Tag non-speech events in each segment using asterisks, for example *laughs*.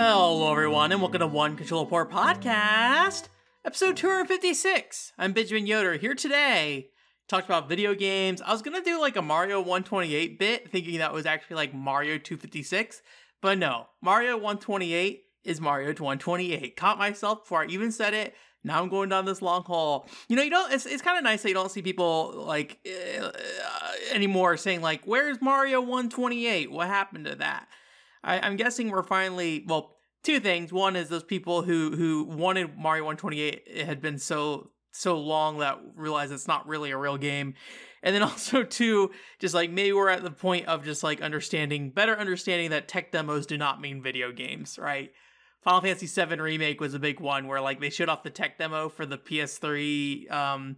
Hello, everyone, and welcome to One Control Port Podcast, episode 256. I'm Benjamin Yoder here today. Talked about video games. I was gonna do like a Mario 128 bit, thinking that was actually like Mario 256, but no, Mario 128 is Mario 128. Caught myself before I even said it. Now I'm going down this long haul. You know, you don't. It's, it's kind of nice that you don't see people like uh, anymore saying like, "Where's Mario 128? What happened to that?" I, I'm guessing we're finally well. Two things. One is those people who who wanted Mario 128 it had been so so long that realize it's not really a real game. And then *laughs* also two, just like maybe we're at the point of just like understanding better understanding that tech demos do not mean video games, right? Final Fantasy VII Remake was a big one where like they showed off the tech demo for the PS3 um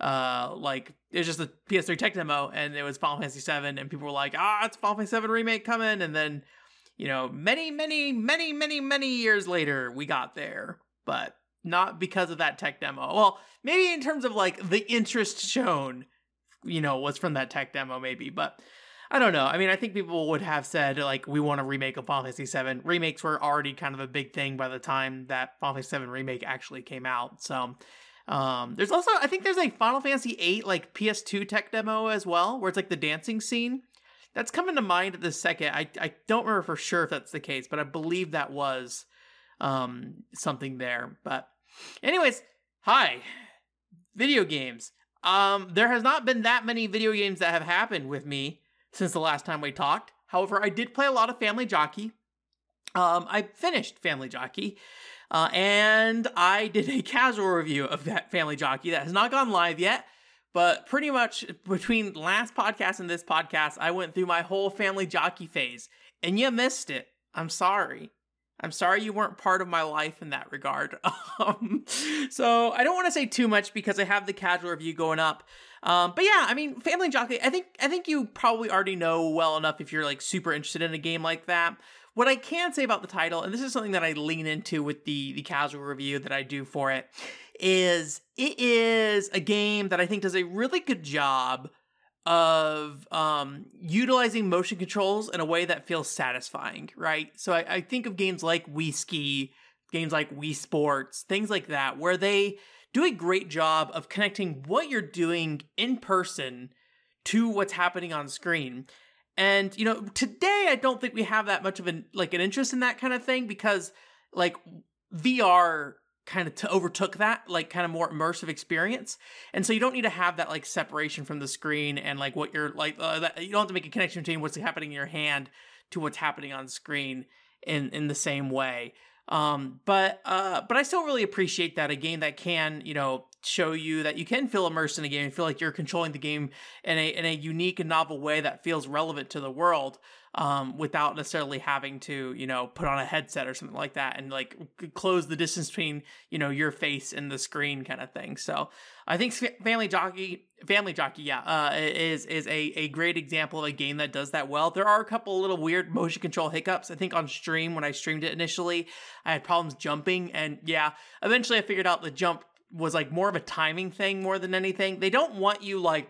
uh like it was just a PS3 tech demo and it was Final Fantasy VII and people were like, "Ah, it's Final Fantasy VII Remake coming." And then you know, many, many, many, many, many years later, we got there, but not because of that tech demo. Well, maybe in terms of like the interest shown, you know, was from that tech demo, maybe, but I don't know. I mean, I think people would have said like we want a remake of Final Fantasy VII. Remakes were already kind of a big thing by the time that Final Fantasy VII remake actually came out. So. Um, there's also I think there's a Final Fantasy VIII like PS2 tech demo as well, where it's like the dancing scene that's coming to mind at this second. I, I don't remember for sure if that's the case, but I believe that was um, something there. But, anyways, hi, video games. Um, there has not been that many video games that have happened with me since the last time we talked. However, I did play a lot of Family Jockey. Um, I finished Family Jockey, uh, and I did a *laughs* casual review of that Family Jockey that has not gone live yet. But pretty much between last podcast and this podcast, I went through my whole family jockey phase, and you missed it. I'm sorry. I'm sorry you weren't part of my life in that regard. *laughs* Um, so I don't want to say too much because I have the casual review going up. Um, but yeah, I mean, Family Jockey. I think I think you probably already know well enough if you're like super interested in a game like that. What I can say about the title, and this is something that I lean into with the the casual review that I do for it, is it is a game that I think does a really good job of um, utilizing motion controls in a way that feels satisfying, right? So I, I think of games like We Ski, games like Wii Sports, things like that, where they do a great job of connecting what you're doing in person to what's happening on screen. And you know, today I don't think we have that much of an like an interest in that kind of thing because like VR kind of t- overtook that like kind of more immersive experience. And so you don't need to have that like separation from the screen and like what you're like uh, that, you don't have to make a connection between what's happening in your hand to what's happening on screen in in the same way. Um but uh but i still really appreciate that a game that can you know show you that you can feel immersed in a game and feel like you're controlling the game in a in a unique and novel way that feels relevant to the world um, without necessarily having to, you know, put on a headset or something like that and like close the distance between, you know, your face and the screen kind of thing. So I think Family Jockey, Family Jockey, yeah, uh, is is a, a great example of a game that does that well. There are a couple little weird motion control hiccups. I think on stream when I streamed it initially, I had problems jumping, and yeah, eventually I figured out the jump was like more of a timing thing more than anything. They don't want you like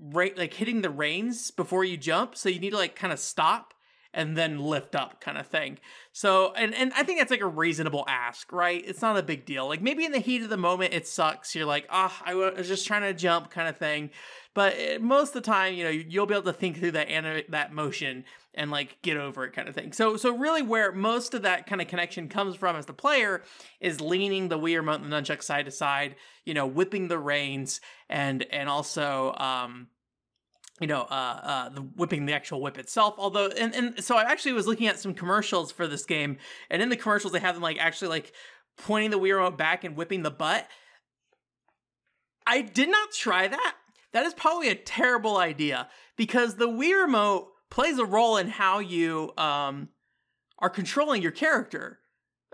right like hitting the reins before you jump so you need to like kind of stop and then lift up kind of thing. So and and i think that's like a reasonable ask right? It's not a big deal. Like maybe in the heat of the moment it sucks. You're like ah oh, i was just trying to jump kind of thing. But it, most of the time you know you'll be able to think through that that motion and like get over it kind of thing. So so really where most of that kind of connection comes from as the player is leaning the Wii remote and the nunchuck side to side you know whipping the reins and and also um you know, uh, uh, the whipping the actual whip itself. Although, and, and so I actually was looking at some commercials for this game, and in the commercials they have them like actually like pointing the Wii remote back and whipping the butt. I did not try that. That is probably a terrible idea because the Wii remote plays a role in how you um, are controlling your character.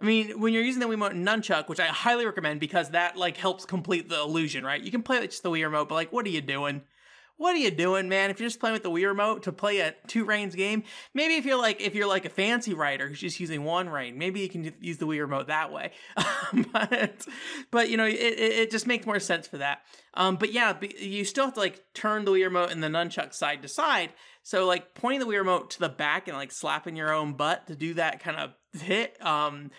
I mean, when you're using the Wii Wiimote nunchuck, which I highly recommend because that like helps complete the illusion, right? You can play with just the Wii remote, but like, what are you doing? What are you doing, man? If you're just playing with the Wii remote to play a two reigns game, maybe if you're like if you're like a fancy writer who's just using one reign, maybe you can use the Wii remote that way. *laughs* but but you know it, it just makes more sense for that. Um, but yeah, you still have to like turn the Wii remote and the nunchuck side to side. So like pointing the Wii remote to the back and like slapping your own butt to do that kind of hit, um,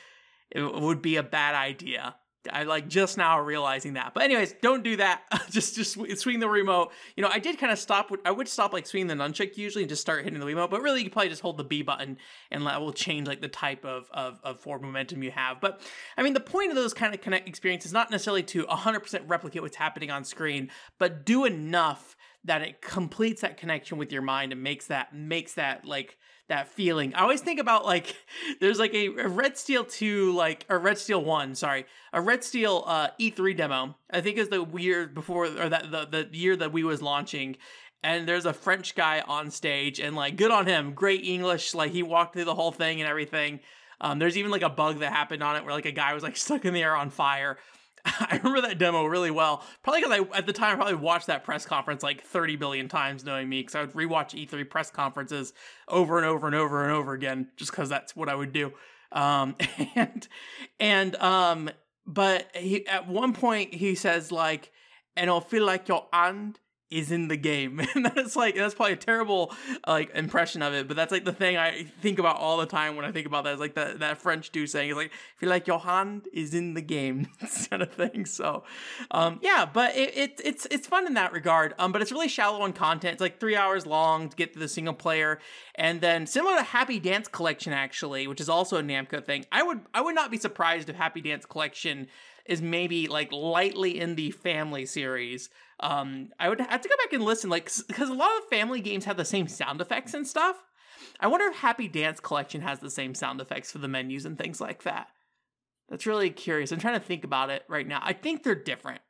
it would be a bad idea. I like just now realizing that. But anyways, don't do that. *laughs* just just swing the remote. You know, I did kind of stop. I would stop like swinging the nunchuck usually and just start hitting the remote. But really, you probably just hold the B button and that will change like the type of of, of forward momentum you have. But I mean, the point of those kind of connect experiences is not necessarily to 100% replicate what's happening on screen, but do enough that it completes that connection with your mind and makes that makes that like that feeling. I always think about like *laughs* there's like a, a Red Steel 2 like a Red Steel 1, sorry. A Red Steel uh E3 demo. I think is the year before or that the, the year that we was launching and there's a French guy on stage and like good on him. Great English, like he walked through the whole thing and everything. Um, there's even like a bug that happened on it where like a guy was like stuck in the air on fire. *laughs* I remember that demo really well. Probably because I, at the time, I probably watched that press conference like 30 billion times, knowing me, because I would rewatch E3 press conferences over and over and over and over again, just because that's what I would do. Um, *laughs* and, and, um, but he, at one point, he says, like, and it'll feel like your hand is in the game. *laughs* And that's like that's probably a terrible like impression of it but that's like the thing i think about all the time when i think about that is like that, that french dude saying it's like feel like your hand is in the game *laughs* kind of thing. So um yeah but it, it, it's it's fun in that regard um but it's really shallow on content. It's like three hours long to get to the single player. And then similar to happy dance collection actually which is also a namco thing i would i would not be surprised if happy dance collection is maybe like lightly in the family series um, I would have to go back and listen, like, because a lot of family games have the same sound effects and stuff. I wonder if Happy Dance Collection has the same sound effects for the menus and things like that. That's really curious. I'm trying to think about it right now. I think they're different.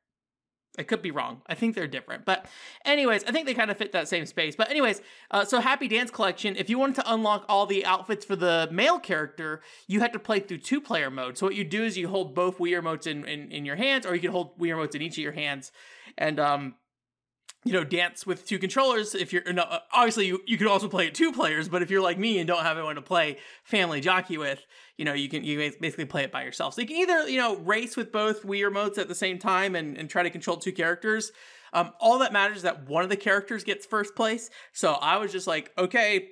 I could be wrong. I think they're different. But, anyways, I think they kind of fit that same space. But, anyways, uh, so Happy Dance Collection, if you wanted to unlock all the outfits for the male character, you had to play through two player mode. So, what you do is you hold both Wii remotes in, in, in your hands, or you can hold Wii remotes in each of your hands and um you know dance with two controllers if you're no, obviously you, you could also play it two players but if you're like me and don't have anyone to play family jockey with you know you can you basically play it by yourself. So you can either you know race with both wii remotes at the same time and, and try to control two characters. Um, all that matters is that one of the characters gets first place. So i was just like okay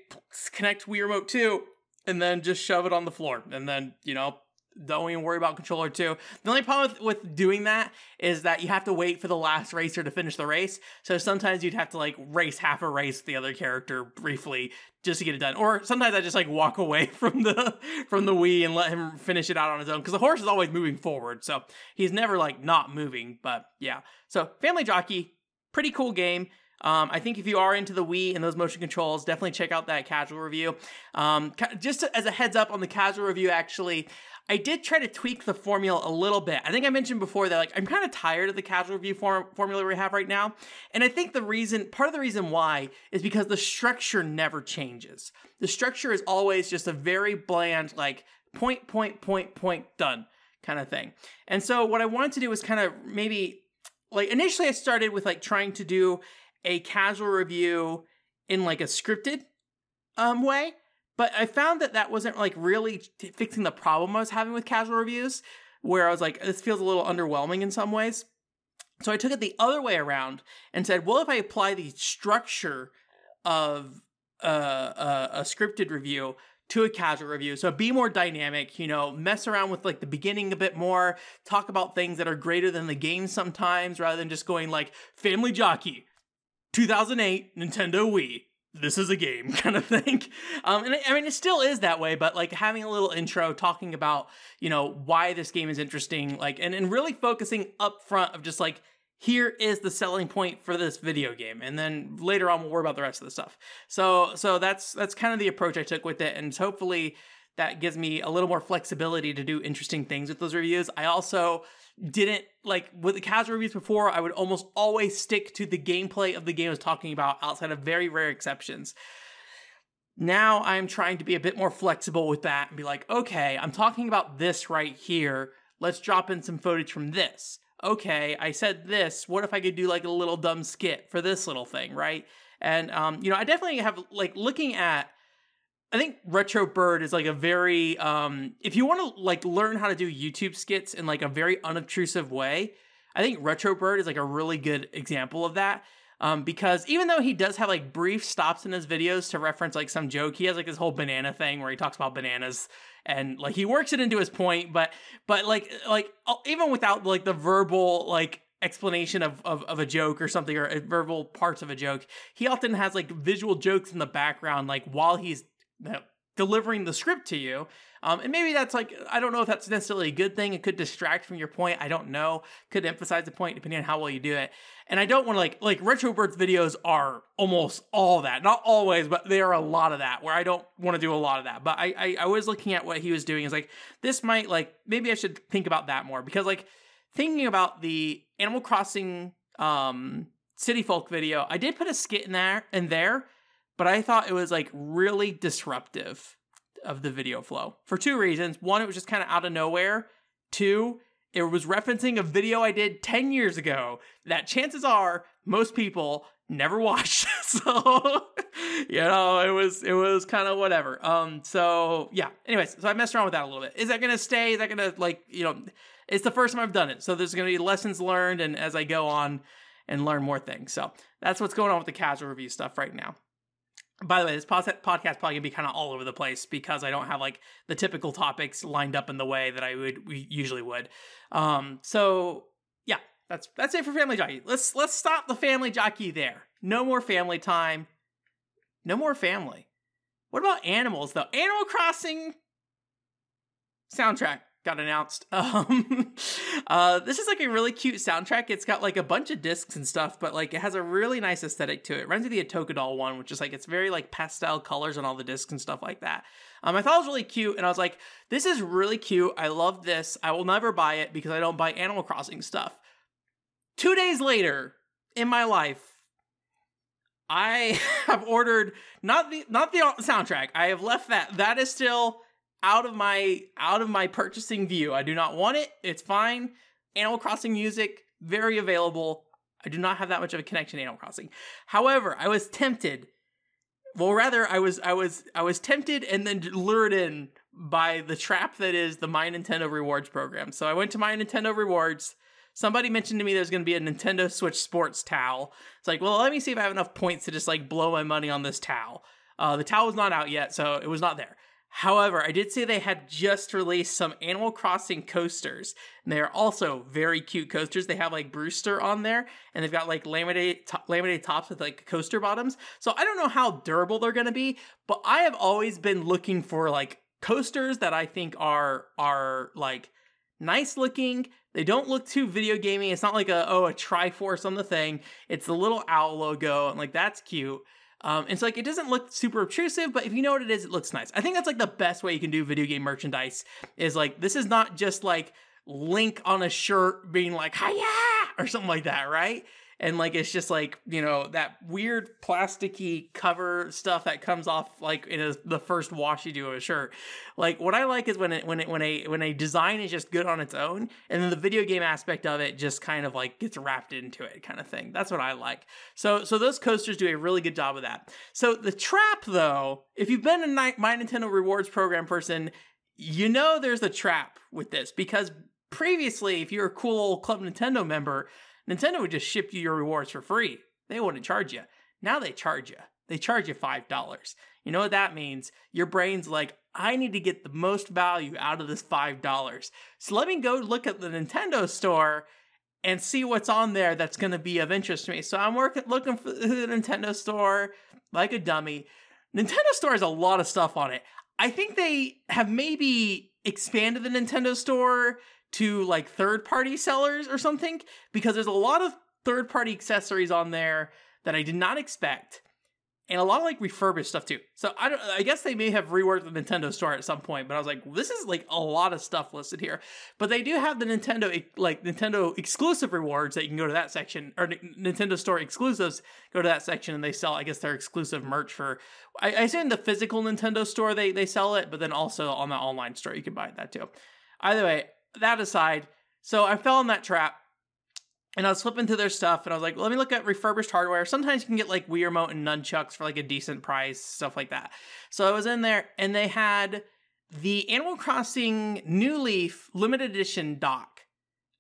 connect wii remote 2 and then just shove it on the floor. And then you know don't even worry about controller two. The only problem with, with, doing that is that you have to wait for the last racer to finish the race. So sometimes you'd have to like race half a race the other character briefly just to get it done. Or sometimes I just like walk *laughs* away from the from the Wii and let him finish it out on his own because the horse is always moving forward. So he's never like not moving. But yeah. So Family Jockey, pretty cool game. Um, I think if you are into the Wii and those motion controls, definitely check out that casual review. Um, ca- just as a heads up on the casual review, actually, I did try to tweak the formula a little bit. I think I mentioned before that like I'm kind of tired of the casual review form- formula we have right now, and I think the reason, part of the reason why, is because the structure never changes. The structure is always just a very bland like point, point, point, point, done kind of thing. And so what I wanted to do was kind of maybe like initially I started with like trying to do a casual review in like a scripted um way but I found that that wasn't like really t- fixing the problem I was having with casual reviews, where I was like, this feels a little underwhelming in some ways. So I took it the other way around and said, well, if I apply the structure of uh, a, a scripted review to a casual review. So be more dynamic, you know, mess around with like the beginning a bit more, talk about things that are greater than the game sometimes rather than just going like Family Jockey, 2008, Nintendo Wii this is a game *laughs* kind of thing. Um, and I mean, it still is that way, but like having a little intro talking about, you know, why this game is interesting, like, and, and really focusing up front of just like, here is the selling point for this video game and then later on we'll worry about the rest of the stuff so so that's that's kind of the approach i took with it and hopefully that gives me a little more flexibility to do interesting things with those reviews i also didn't like with the casual reviews before, I would almost always stick to the gameplay of the game I was talking about outside of very rare exceptions. Now I'm trying to be a bit more flexible with that and be like, okay, I'm talking about this right here. Let's drop in some footage from this. okay, I said this. What if I could do like a little dumb skit for this little thing, right? And um, you know, I definitely have like looking at I think Retro Bird is like a very um if you want to like learn how to do YouTube skits in like a very unobtrusive way, I think Retro Bird is like a really good example of that. Um, because even though he does have like brief stops in his videos to reference like some joke, he has like this whole banana thing where he talks about bananas and like he works it into his point, but but like like uh, even without like the verbal like explanation of, of, of a joke or something or uh, verbal parts of a joke, he often has like visual jokes in the background, like while he's delivering the script to you. Um, and maybe that's like, I don't know if that's necessarily a good thing. It could distract from your point. I don't know. Could emphasize the point depending on how well you do it. And I don't want to like, like Retrobird's videos are almost all that. Not always, but they are a lot of that where I don't want to do a lot of that. But I, I, I was looking at what he was doing is like, this might like, maybe I should think about that more because like thinking about the Animal Crossing, um, City Folk video, I did put a skit in there and there but I thought it was like really disruptive of the video flow for two reasons. One, it was just kind of out of nowhere. Two, it was referencing a video I did 10 years ago that chances are most people never watched. *laughs* so, you know, it was it was kind of whatever. Um so yeah. Anyways, so I messed around with that a little bit. Is that going to stay? Is that going to like, you know, it's the first time I've done it. So there's going to be lessons learned and as I go on and learn more things. So, that's what's going on with the casual review stuff right now by the way, this podcast podcast probably gonna be kind of all over the place because I don't have like the typical topics lined up in the way that I would we usually would. Um, so yeah, that's that's it for Family Jockey. Let's let's stop the Family Jockey there. No more family time. No more family. What about animals though? Animal Crossing soundtrack got announced. *laughs* Um, uh, this is like a really cute soundtrack. It's got like a bunch of discs and stuff, but like it has a really nice aesthetic to it. me of the Atokadoll one, which is like it's very like pastel colors on all the discs and stuff like that. Um, I thought it was really cute, and I was like, this is really cute. I love this. I will never buy it because I don't buy Animal Crossing stuff. Two days later in my life, I *laughs* have ordered not the not the soundtrack. I have left that. That is still out of my out of my purchasing view. I do not want it. It's fine. Animal Crossing music very available. I do not have that much of a connection to Animal Crossing. However, I was tempted. Well, rather, I was I was I was tempted and then lured in by the trap that is the My Nintendo Rewards program. So I went to My Nintendo Rewards. Somebody mentioned to me there's going to be a Nintendo Switch Sports towel. It's like, well, let me see if I have enough points to just like blow my money on this towel. Uh, the towel was not out yet, so it was not there. However, I did say they had just released some Animal Crossing coasters, and they are also very cute coasters. They have like Brewster on there, and they've got like laminated to- laminated tops with like coaster bottoms. So I don't know how durable they're going to be, but I have always been looking for like coasters that I think are are like nice looking. They don't look too video gaming. It's not like a oh a Triforce on the thing. It's the little owl logo, and like that's cute. Um, and so like it doesn't look super obtrusive, but if you know what it is, it looks nice. I think that's like the best way you can do video game merchandise is like this is not just like Link on a shirt being like hiya or something like that, right? And like it's just like you know that weird plasticky cover stuff that comes off like in a, the first wash you do of a shirt. Like what I like is when it when it when a when a design is just good on its own, and then the video game aspect of it just kind of like gets wrapped into it, kind of thing. That's what I like. So so those coasters do a really good job of that. So the trap though, if you've been a my Nintendo Rewards program person, you know there's a trap with this because previously, if you're a cool old Club Nintendo member Nintendo would just ship you your rewards for free. They wouldn't charge you. Now they charge you. They charge you $5. You know what that means? Your brain's like, I need to get the most value out of this $5. So let me go look at the Nintendo store and see what's on there that's going to be of interest to me. So I'm working looking for the Nintendo store like a dummy. Nintendo store has a lot of stuff on it. I think they have maybe expanded the Nintendo store to like third party sellers or something because there's a lot of third party accessories on there that I did not expect and a lot of like refurbished stuff too. So I don't I guess they may have reworked the Nintendo store at some point, but I was like this is like a lot of stuff listed here. But they do have the Nintendo like Nintendo exclusive rewards that you can go to that section or Nintendo store exclusives go to that section and they sell I guess their exclusive merch for I, I assume the physical Nintendo store they they sell it, but then also on the online store you can buy that too. Either way, that aside, so I fell in that trap. and I was flipping through their stuff, and I was like, let me look at refurbished hardware. Sometimes you can get like Wii Remote and nunchucks for like a decent price, stuff like that. So I was in there, and they had the Animal Crossing New Leaf limited edition dock.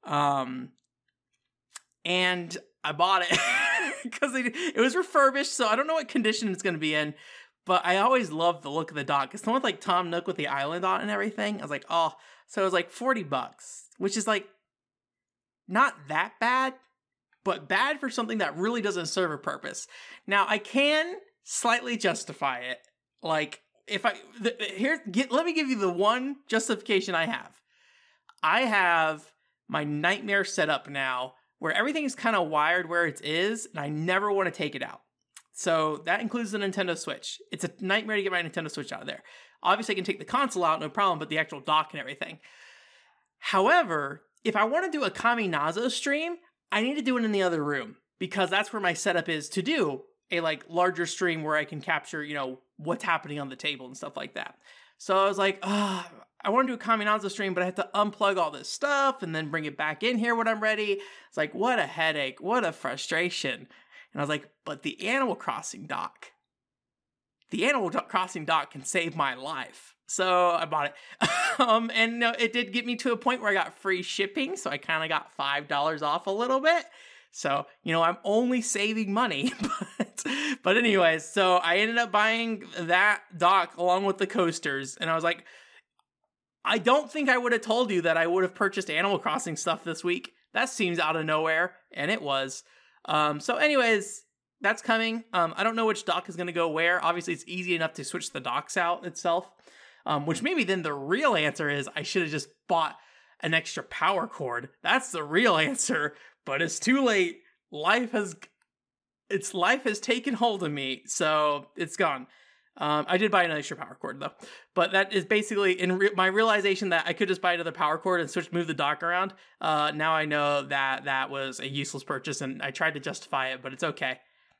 Um, and I bought it *laughs* because it, it was refurbished, so I don't know what condition it's going to be in. But I always loved the look of the dock. It's the one with like Tom Nook with the island on and everything. I was like, oh, so it was like 40 bucks, which is like not that bad, but bad for something that really doesn't serve a purpose. Now, I can slightly justify it. Like, if I the, here, get, let me give you the one justification I have. I have my nightmare set up now where everything is kind of wired where it is, and I never want to take it out. So that includes the Nintendo Switch. It's a nightmare to get my Nintendo Switch out of there. Obviously, I can take the console out, no problem, but the actual dock and everything. However, if I want to do a Kaminazo stream, I need to do it in the other room because that's where my setup is to do a like larger stream where I can capture, you know, what's happening on the table and stuff like that. So I was like, oh, I want to do a Kaminazo stream, but I have to unplug all this stuff and then bring it back in here when I'm ready. It's like, what a headache, what a frustration. And I was like, but the Animal Crossing dock, the Animal Crossing dock can save my life. So I bought it. *laughs* um, and no, it did get me to a point where I got free shipping. So I kind of got $5 off a little bit. So, you know, I'm only saving money. *laughs* but, but anyways, so I ended up buying that dock along with the coasters. And I was like, I don't think I would have told you that I would have purchased Animal Crossing stuff this week. That seems out of nowhere, and it was. Um, so, anyways, that's coming. Um, I don't know which dock is going to go where. Obviously, it's easy enough to switch the docks out itself. Um, which maybe then the real answer is I should have just bought an extra power cord. That's the real answer, but it's too late. Life has its life has taken hold of me, so it's gone. Um, I did buy an extra power cord though, but that is basically in re- my realization that I could just buy another power cord and switch, move the dock around. Uh, now I know that that was a useless purchase, and I tried to justify it, but it's okay.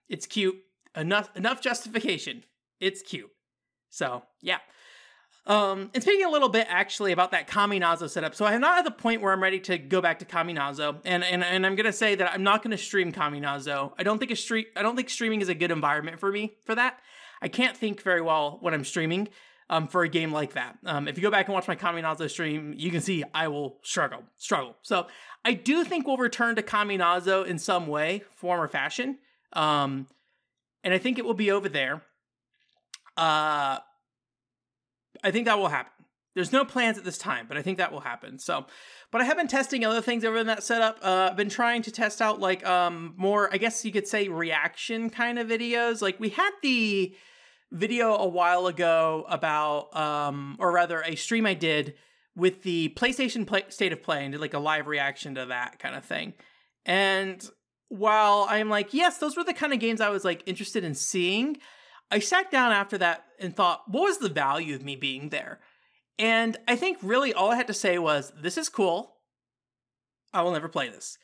It's cute enough. Enough justification. It's cute. So yeah. Um, and speaking a little bit actually about that Kaminazo setup, so I'm not at the point where I'm ready to go back to Kaminazo, and and, and I'm gonna say that I'm not gonna stream Kaminazo. I don't think a stream I don't think streaming is a good environment for me for that. I can't think very well when I'm streaming um, for a game like that. Um, if you go back and watch my Kaminazo stream, you can see I will struggle, struggle. So I do think we'll return to Kaminazo in some way, form, or fashion. Um, and I think it will be over there. Uh, I think that will happen. There's no plans at this time, but I think that will happen. So, but I have been testing other things over in that setup. Uh, I've been trying to test out like um more, I guess you could say, reaction kind of videos. Like we had the video a while ago about, um, or rather, a stream I did with the PlayStation play- State of Play and did like a live reaction to that kind of thing. And while I'm like, yes, those were the kind of games I was like interested in seeing, I sat down after that and thought, what was the value of me being there? And I think really all I had to say was, this is cool. I will never play this.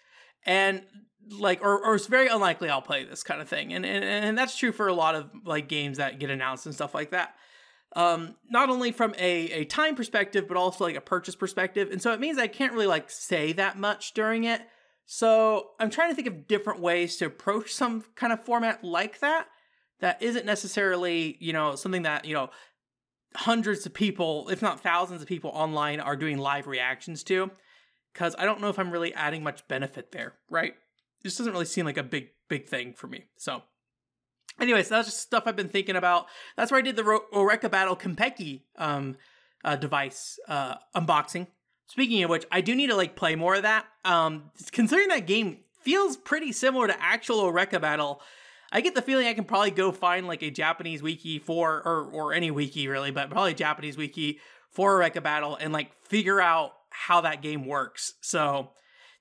And like or, or it's very unlikely I'll play this kind of thing. And, and and that's true for a lot of like games that get announced and stuff like that. Um, not only from a, a time perspective, but also like a purchase perspective. And so it means I can't really like say that much during it. So I'm trying to think of different ways to approach some kind of format like that that isn't necessarily, you know, something that, you know, hundreds of people, if not thousands of people online are doing live reactions to. Because I don't know if I'm really adding much benefit there, right? This doesn't really seem like a big, big thing for me. So, anyways, that's just stuff I've been thinking about. That's where I did the Oreka Battle Konpeki um, uh, device uh, unboxing. Speaking of which, I do need to like play more of that. Um, considering that game feels pretty similar to actual Oreka Battle, I get the feeling I can probably go find like a Japanese wiki for, or or any wiki really, but probably Japanese wiki for Oreka Battle and like figure out how that game works. So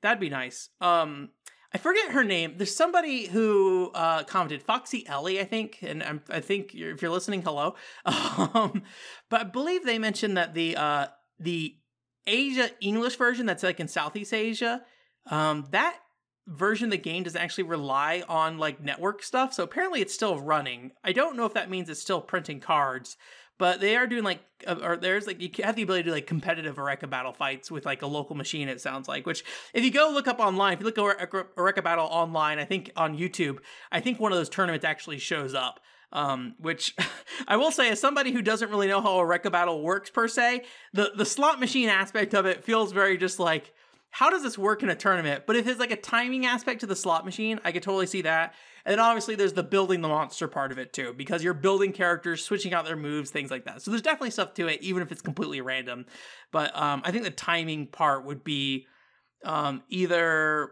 that'd be nice. Um, I forget her name. There's somebody who uh, commented, Foxy Ellie, I think, and I'm, i think you're, if you're listening, hello. *laughs* Um, but I believe they mentioned that the uh, the Asia English version that's like in Southeast Asia, um, that version of the game doesn't actually rely on like network stuff. So apparently it's still running. I don't know if that means it's still printing cards, but they are doing like uh, or there's like you have the ability to like competitive Oreka battle fights with like a local machine it sounds like which if you go look up online if you look at Oreka battle online I think on YouTube I think one of those tournaments actually shows up um, which *laughs* I will say, as somebody who doesn't really know how Oreka Battle works per se, the the slot machine aspect of it feels very just like how does this work in a tournament? But if there's like a timing aspect to the slot machine, I could totally see that. And then obviously there's the building the monster part of it too, because you're building characters, switching out their moves, things like that. So there's definitely stuff to it, even if it's completely random. But um, I think the timing part would be um, either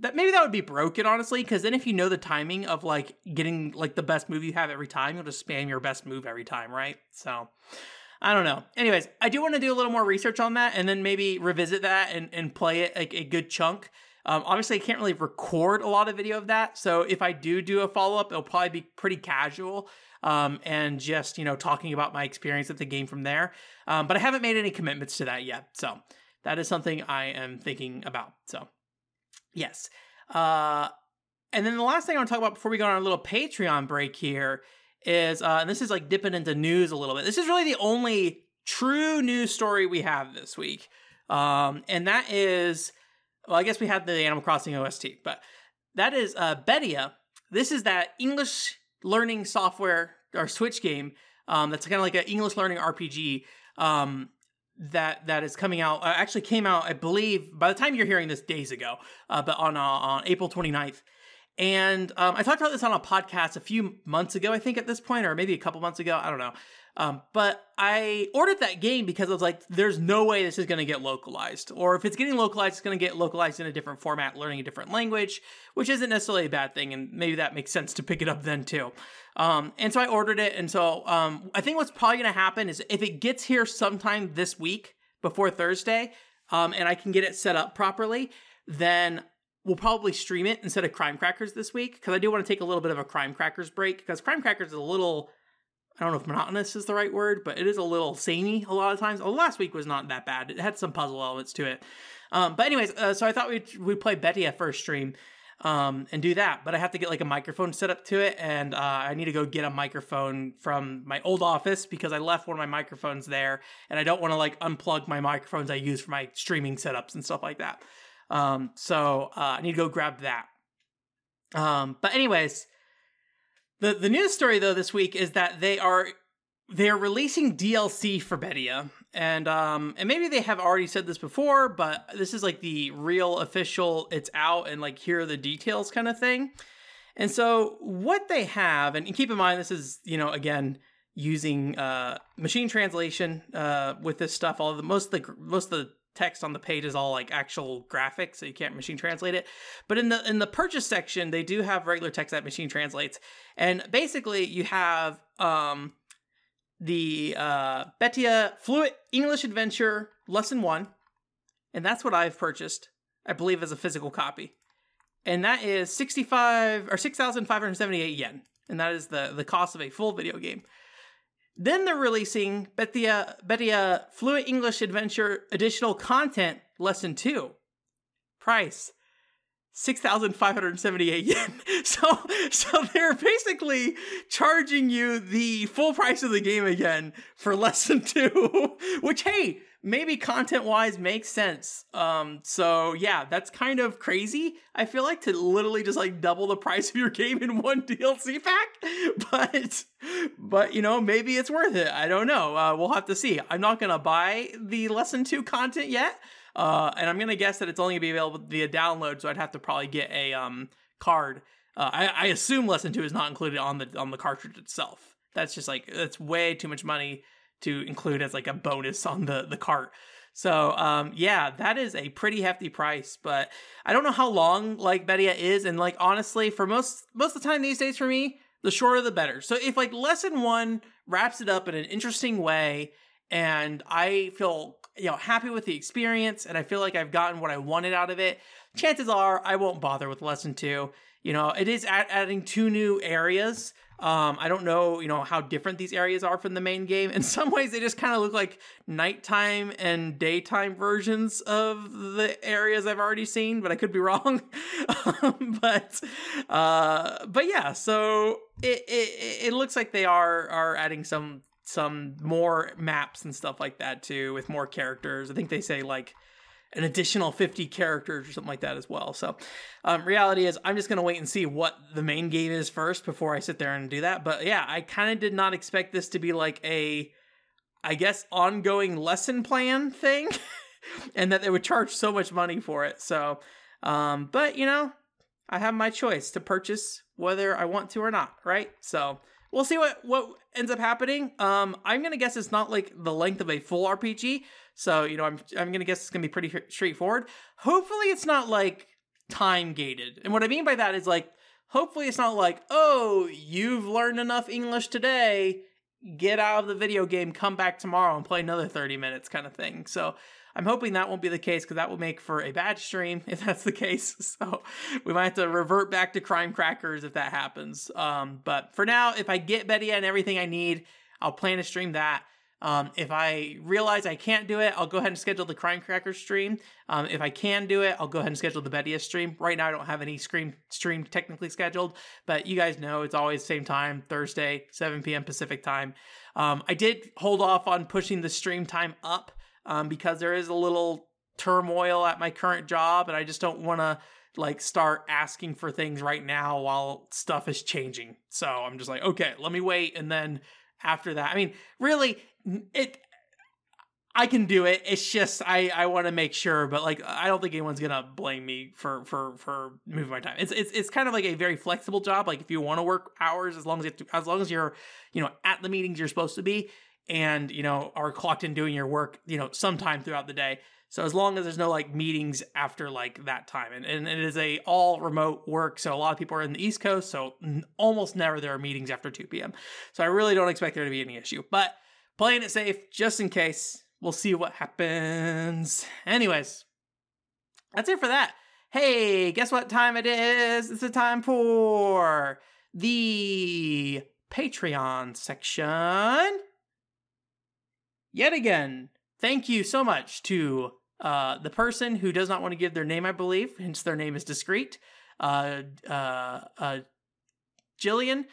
that maybe that would be broken honestly because then if you know the timing of like getting like the best move you have every time you'll just spam your best move every time right so I don't know. Anyways, I do want to do a little more research on that and then maybe revisit that and, and play it like a good chunk. Um, obviously, I can't really record a lot of video of that. So if I do do a follow up, it'll probably be pretty casual um, and just, you know, talking about my experience with the game from there. Um, but I haven't made any commitments to that yet. So that is something I am thinking about. So, yes. Uh, and then the last thing I want to talk about before we go on a little Patreon break here is, uh, and this is like dipping into news a little bit. This is really the only true news story we have this week. Um, and that is, well, I guess we had the Animal Crossing OST, but that is uh, Betia. This is that English learning software or Switch game um, that's kind of like an English learning RPG um, that that is coming out. Uh, actually, came out, I believe, by the time you're hearing this, days ago, uh, but on uh, on April 29th. And um, I talked about this on a podcast a few months ago, I think, at this point, or maybe a couple months ago. I don't know. Um, but I ordered that game because I was like, there's no way this is going to get localized. Or if it's getting localized, it's going to get localized in a different format, learning a different language, which isn't necessarily a bad thing. And maybe that makes sense to pick it up then too. Um, and so I ordered it. And so um, I think what's probably going to happen is if it gets here sometime this week before Thursday, um, and I can get it set up properly, then we'll probably stream it instead of Crime Crackers this week because I do want to take a little bit of a Crime Crackers break because Crime Crackers is a little. I don't know if monotonous is the right word, but it is a little samey a lot of times. Oh, last week was not that bad. It had some puzzle elements to it. Um, but anyways, uh, so I thought we'd, we'd play Betty at first stream um, and do that. But I have to get like a microphone set up to it, and uh, I need to go get a microphone from my old office because I left one of my microphones there, and I don't want to like unplug my microphones I use for my streaming setups and stuff like that. Um, so uh, I need to go grab that. Um, but anyways, the the news story though this week is that they are they're releasing DLC for Betia, and um and maybe they have already said this before, but this is like the real official. It's out and like here are the details kind of thing. And so what they have, and keep in mind this is you know again using uh machine translation uh with this stuff. All the most of the most of the text on the page is all like actual graphics, so you can't machine translate it. But in the in the purchase section, they do have regular text that machine translates, and basically you have um, the uh, Betia Fluent English Adventure Lesson One, and that's what I've purchased. I believe as a physical copy, and that is sixty five or six thousand five hundred seventy eight yen, and that is the the cost of a full video game. Then they're releasing Betia, Betia Fluent English Adventure Additional Content Lesson 2. Price 6,578 yen. *laughs* So, so they're basically charging you the full price of the game again for lesson two, *laughs* which, hey, maybe content wise makes sense. Um, so yeah, that's kind of crazy. I feel like to literally just like double the price of your game in one *laughs* DLC pack, but but you know maybe it's worth it. I don't know. Uh, we'll have to see. I'm not gonna buy the lesson two content yet, uh, and I'm gonna guess that it's only gonna be available via download. So I'd have to probably get a um card. Uh, I, I assume lesson two is not included on the on the cartridge itself. That's just like that's way too much money to include as like a bonus on the the cart. So um yeah, that is a pretty hefty price, but I don't know how long like Betia is and like honestly for most most of the time these days for me, the shorter the better. So if like lesson 1 wraps it up in an interesting way and I feel you know happy with the experience and I feel like I've gotten what I wanted out of it, chances are I won't bother with lesson 2. You know, it is add- adding two new areas Um, I don't know, you know, how different these areas are from the main game. In *laughs* some ways, they just kind of look like nighttime and daytime versions of the areas I've already seen, but I could be *laughs* wrong. um, but, uh, but yeah, so it, it it looks like they are are adding some some more maps and stuff like that too, with more characters. I think they say like an additional 50 characters or something like that as well. So, um, reality is, I'm just going to wait and see what the main game is first before I sit there and do that. But yeah, I kind of did not expect this to be like a, I guess, ongoing lesson plan thing, *laughs* and that they would charge so much money for it. So, um, but you know, I have my choice to purchase whether I want to or not, right? So, we'll see what what ends up happening. Um, I'm gonna guess it's not like the length of a full RPG, so you know I'm I'm gonna guess it's gonna be pretty straightforward. Hopefully, it's not like time gated, and what I mean by that is like hopefully it's not like oh you've learned enough English today, get out of the video game, come back tomorrow and play another 30 minutes kind of thing. So I'm hoping that won't be the case because that will make for a bad stream if that's the case. *laughs* So we might have to revert back to Crime Crackers if that happens. Um, but for now, if I get Betia and everything I need, I'll plan to stream that. Um, if I realize I can't do it, I'll go ahead and schedule the Crime Crackers stream. Um, if I can do it, I'll go ahead and schedule the Betia stream. Right now, I don't have any stream stream technically scheduled, but you guys know it's always same time, Thursday, 7 p.m. Pacific time. Um, I did hold off on pushing the stream time up um, because there is a little turmoil at my current job, and I just don't want to like start asking for things right now while stuff is changing. So I'm just like, okay, let me wait, and then after that, I mean, really, it. I can do it. It's just I I want to make sure, but like I don't think anyone's gonna blame me for for for moving my time. It's it's it's kind of like a very flexible job. Like if you want to work hours, as long as you to, as long as you're you know at the meetings you're supposed to be, and you know are clocked in doing your work you know sometime throughout the day. So as long as there's no like meetings after like that time. And, and it is a all remote work so a lot of people are in the east coast so n- almost never there are meetings after 2 p.m so i really don't expect there to be any issue. But playing it safe just in case we'll see what happens. Anyways that's it for that. Hey guess what time it is? It's the time for the patreon section yet again, thank you so much to uh, the person who does not want to give their name, I believe, hence their name is discreet, uh, uh, uh, Jillian,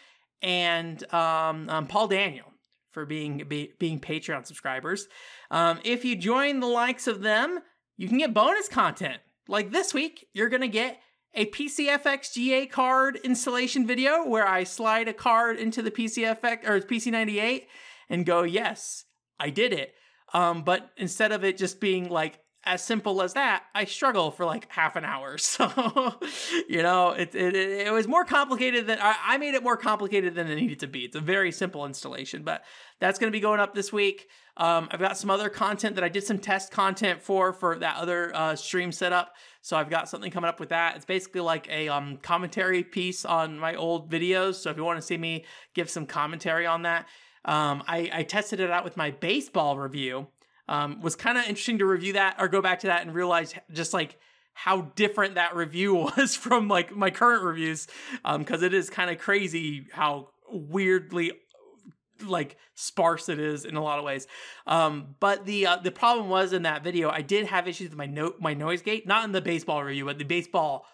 and um, um, Paul Daniel for being be, being Patreon subscribers. Um, if you join the likes of them, you can get bonus content. Like this week, you're gonna get a PCFX GA card installation video where I slide a card into the PCFX or PC98 and go, yes, I did it. Um, but instead of it just being like as simple as that, I struggle for like half an hour. *laughs* So, you know, it, it, it was more complicated than I, I, made it more complicated than it needed to be. It's a very simple installation, but that's going to be going up this week. Um, I've got some other content that I did some test content for for that other uh, stream setup. So I've got something coming up with that. It's basically like a um, commentary piece on my old videos. So if you want to see me give some commentary on that, um, I, I tested it out with my baseball review. Um, was kind of interesting to review that or go back to that and realize just like how different that review *laughs* was from like my current reviews because um, it is kind of crazy how weirdly like sparse it is in a lot of ways. Um, but the uh, the problem was in that video, I did have issues with my no- my noise gate, not in the baseball review, but the baseball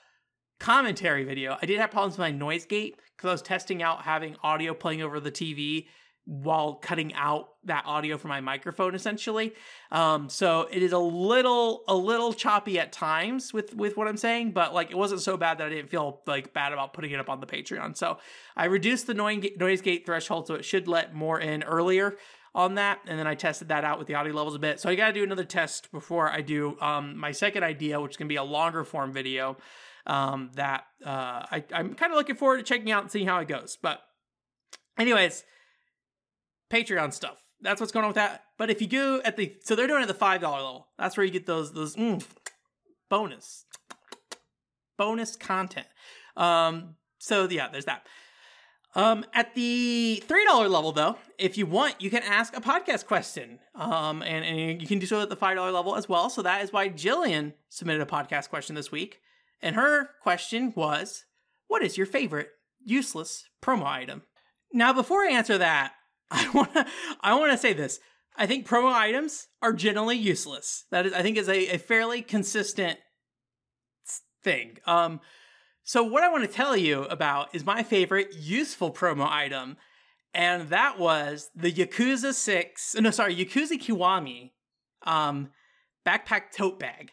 commentary video. I did have problems with my noise gate because I was testing out having audio playing over the TV while cutting out that audio from my microphone essentially. Um, so it is a little a little choppy at times with with what i'm saying but like it wasn't so bad that i didn't feel like bad about putting it up on the patreon. So i reduced the noise gate threshold so it should let more in earlier on that and then i tested that out with the audio levels a bit. So i gotta do another test before i do um, my second idea which is gonna be a longer form video um, that uh, I, i'm kind of looking forward to checking out and seeing how it goes. But anyways Patreon stuff. That's what's going on with that. But if you go at the so they're doing it at the five dollar level. That's where you get those those mm, bonus bonus content. Um, so yeah, there's that. Um, at the three dollar level, though, if you want, you can ask a podcast question. Um, and, and you can do so at the five dollar level as well. So that is why Jillian submitted a podcast question this week, and her question was, "What is your favorite useless promo item?" Now, before I answer that, *laughs* I want to I want to say this. I think promo items are generally useless. That is, I think, is a, a fairly consistent thing. Um, so what I want to tell you about is my favorite useful promo item, and that was the Yakuza Six. No, sorry, Yakuza Kiwami, um, backpack tote bag.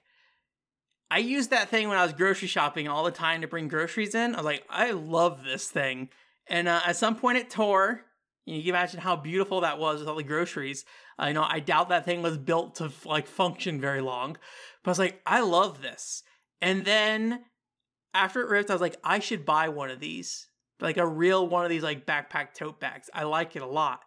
I used that thing when I was grocery shopping all the time to bring groceries in. I was like, I love this thing. And uh, at some point it tore. You can imagine how beautiful that was with all the groceries. I know I doubt that thing was built to like function very long, but I was like, I love this. And then after it ripped, I was like, I should buy one of these, like a real one of these like backpack tote bags. I like it a lot.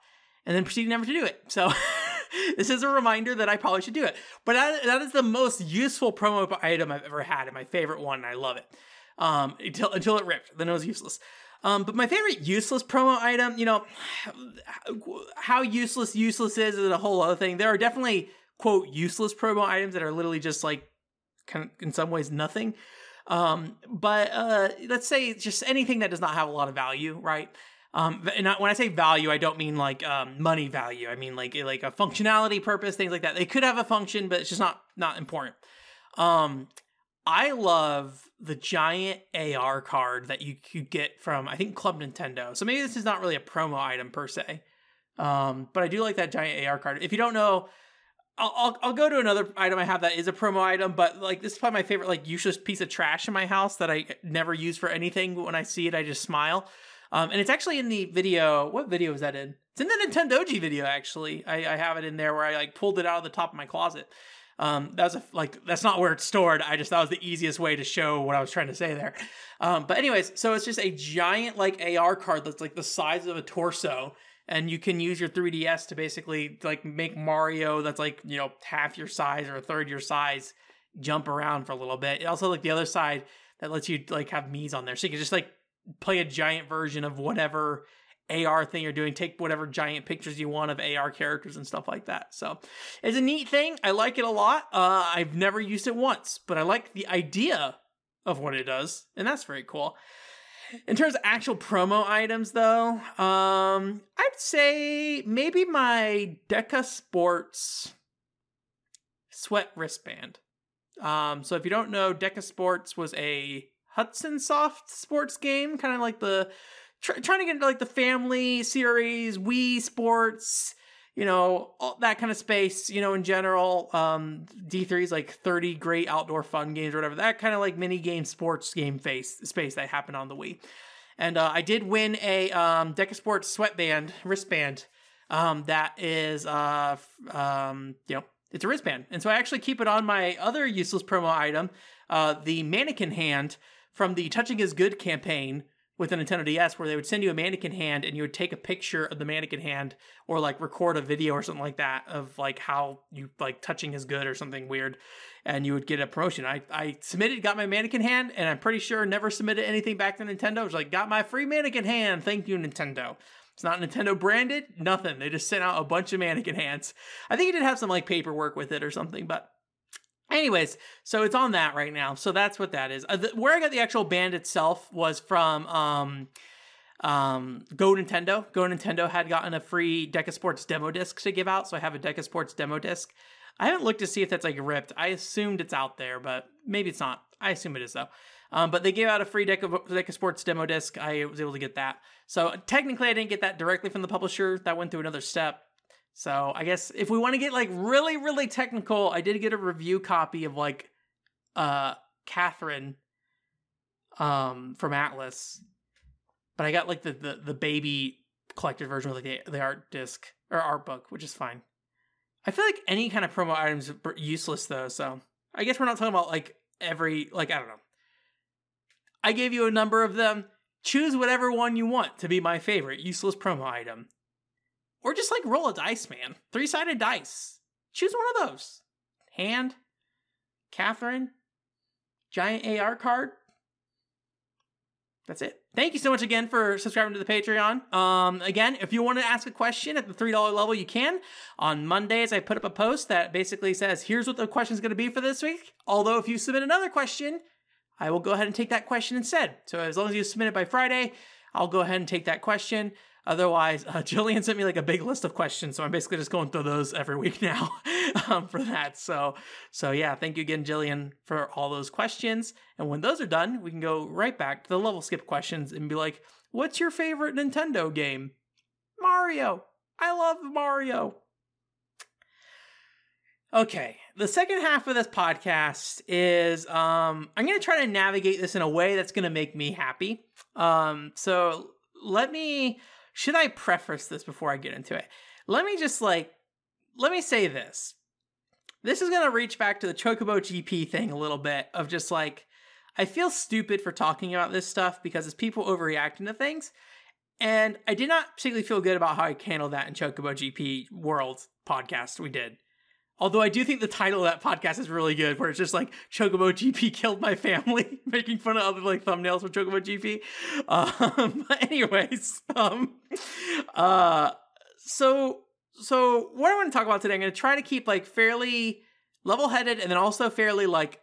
And then proceeded never to do it. So *laughs* this is a reminder that I probably should do it. But that, that is the most useful promo item I've ever had and my favorite one. And I love it. Um, until until it ripped, then it was useless. Um, but my favorite useless promo item, you know, how useless useless is is a whole other thing. There are definitely quote useless promo items that are literally just like kind of in some ways nothing. Um, but uh, let's say just anything that does not have a lot of value, right? Um, and when I say value, I don't mean like um, money value. I mean like like a functionality purpose, things like that. They could have a function, but it's just not not important. Um, I love the giant AR card that you could get from I think Club Nintendo. So maybe this is not really a promo item per se, um, but I do like that giant AR card. If you don't know, I'll, I'll, I'll go to another item I have that is a promo item, but like this is probably my favorite like useless piece of trash in my house that I never use for anything. But When I see it, I just smile. Um, and it's actually in the video. What video is that in? It's in the Nintendoji video. Actually, I, I have it in there where I like pulled it out of the top of my closet. Um, that was like that's not where it's stored. I just that was the easiest way to show what I was trying to say there. Um, but anyways, so it's just a giant like AR card that's like the size of a torso, and you can use your 3DS to basically like make Mario that's like you know half your size or a third your size jump around for a little bit. It also like the other side that lets you like have Mii's on there, so you can just like play a giant version of whatever AR thing you're doing. Take whatever giant pictures you want of AR characters and stuff like that. So it's a neat thing. I like it a lot. Uh, I've never used it once, but I like the idea of what it does, and that's very cool. In terms of actual promo items, though, um, I'd say maybe my Deca Sports sweat wristband. Um, so if you don't know, Deca Sports was a Hudson Soft sports game, kind of like the try, trying to get into like the family series, Wii Sports, you know, all that kind of space, you know, in general. Um, D3 is like 30 great outdoor fun games or whatever. That kind of like mini game sports game face space that happened on the Wii. And uh, I did win a um, Sports sweatband, wristband. Um, that is, uh, um, you know, it's a wristband. And so I actually keep it on my other useless promo item, uh, the mannequin hand from the Touching is Good campaign, with the Nintendo DS where they would send you a mannequin hand and you would take a picture of the mannequin hand or like record a video or something like that of like how you like touching is good or something weird and you would get a promotion. I, I submitted, got my mannequin hand, and I'm pretty sure never submitted anything back to Nintendo. It was like, got my free mannequin hand. Thank you, Nintendo. It's not Nintendo branded, nothing. They just sent out a bunch of mannequin hands. I think it did have some like paperwork with it or something, but Anyways, so it's on that right now. So that's what that is. Uh, the, where I got the actual band itself was from um, um, Go Nintendo. Go Nintendo had gotten a free Deca Sports demo disc to give out, so I have a Deca Sports demo disc. I haven't looked to see if that's like ripped. I assumed it's out there, but maybe it's not. I assume it is though. Um, but they gave out a free Deca, Deca Sports demo disc. I was able to get that. So technically, I didn't get that directly from the publisher. That went through another step. So I guess if we want to get like really, really technical, I did get a review copy of like uh Catherine um from Atlus. But I got like the the, the baby collected version with like the, the art disc or art book, which is fine. I feel like any kind of promo items useless though, so I guess we're not talking about like every like I don't know. I gave you a number of them. Choose whatever one you want to be my favorite useless promo item. Or just like roll a dice, man. Three sided dice. Choose one of those. Hand, Catherine, giant AR card. That's it. Thank you so much again for subscribing to the Patreon. Um, again, if you want to ask a question at the $3 level, you can. On Mondays, I put up a post that basically says, here's what the question is going to be for this week. Although, if you submit another question, I will go ahead and take that question instead. So, as long as you submit it by Friday, I'll go ahead and take that question. Otherwise, uh, *laughs* Jillian sent me like a big list of questions, so I'm basically just going through those every week *laughs* now um, for that. So, so yeah, thank you again, Jillian, for all those questions. And when those are done, we can go right back to the level skip questions and be like, "What's your favorite Nintendo game?" Mario. I love Mario. Okay, the second half of this podcast is um I'm going to try to navigate this in a way that's going to make me happy. Um so let me should I preface this before I get into it? Let me just like let me say this. This is going to reach back to the Chocobo GP thing a little bit of just like I feel stupid for talking about this stuff because it's people overreacting to things. And I did not particularly feel good about how I handled that in Chocobo GP World podcast we did. Although I do think the title of that podcast is really good, where it's just like Chocobo GP killed my family, *laughs* making fun of other like thumbnails for Chocobo GP. Um, *laughs* but anyways, um, uh, so so what I want to talk about today, I'm going to try to keep like fairly level-headed, and then also fairly like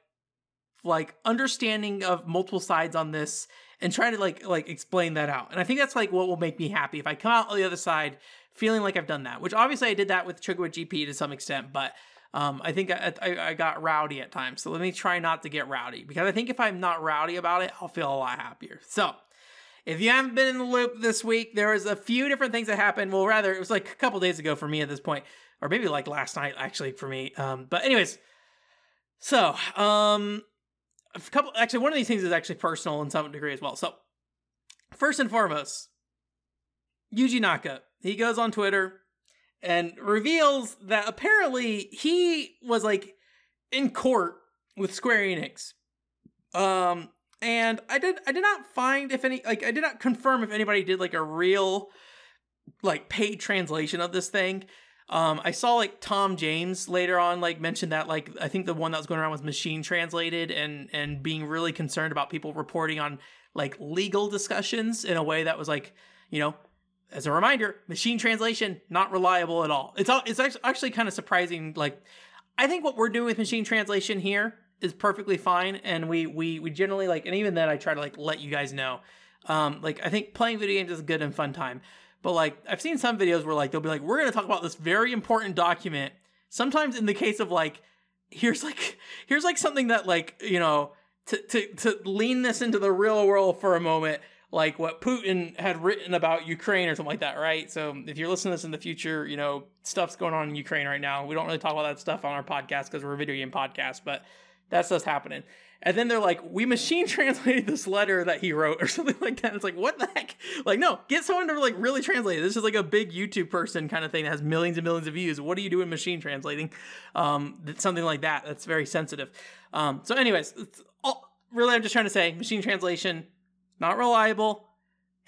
like understanding of multiple sides on this, and try to like like explain that out. And I think that's like what will make me happy if I come out on the other side feeling like I've done that, which obviously I did that with Chocobo GP to some extent, but um, I think I, I, I, got rowdy at times. So let me try not to get rowdy because I think if I'm not rowdy about it, I'll feel a lot happier. So if you haven't been in the loop this week, there was a few different things that happened. Well, rather, it was like a couple days ago for me at this point, or maybe like last night actually for me. Um, but anyways, so um, a couple. Actually, one of these things is actually personal in some degree as well. So first and foremost, Yuji Naka he goes on Twitter and reveals that apparently he was like in court with Square Enix. Um and I did I did not find if any like I did not confirm if anybody did like a real like paid translation of this thing. Um I saw like Tom James later on like mentioned that like I think the one that was going around was machine translated and and being really concerned about people reporting on like legal discussions in a way that was like, you know, as a reminder, machine translation not reliable at all. It's all, it's actually kind of surprising. Like, I think what we're doing with machine translation here is perfectly fine, and we we we generally like, and even then, I try to like let you guys know. Um, like, I think playing video games is a good and fun time, but like, I've seen some videos where like they'll be like, we're gonna talk about this very important document. Sometimes in the case of like, here's like here's like something that like you know to to to lean this into the real world for a moment like what Putin had written about Ukraine or something like that, right? So if you're listening to this in the future, you know, stuff's going on in Ukraine right now. We don't really talk about that stuff on our podcast because we're a video game podcast, but that's just happening. And then they're like, we machine *laughs* translated this letter that he wrote or *laughs* something like that. It's like, what the heck? Like, no, get someone to like really translate it. This is like a big YouTube person kind of thing that has millions and millions of views. What do you do in machine translating? Um, something like that. That's very sensitive. Um, so anyways, all, really, I'm just trying to say machine translation, not reliable.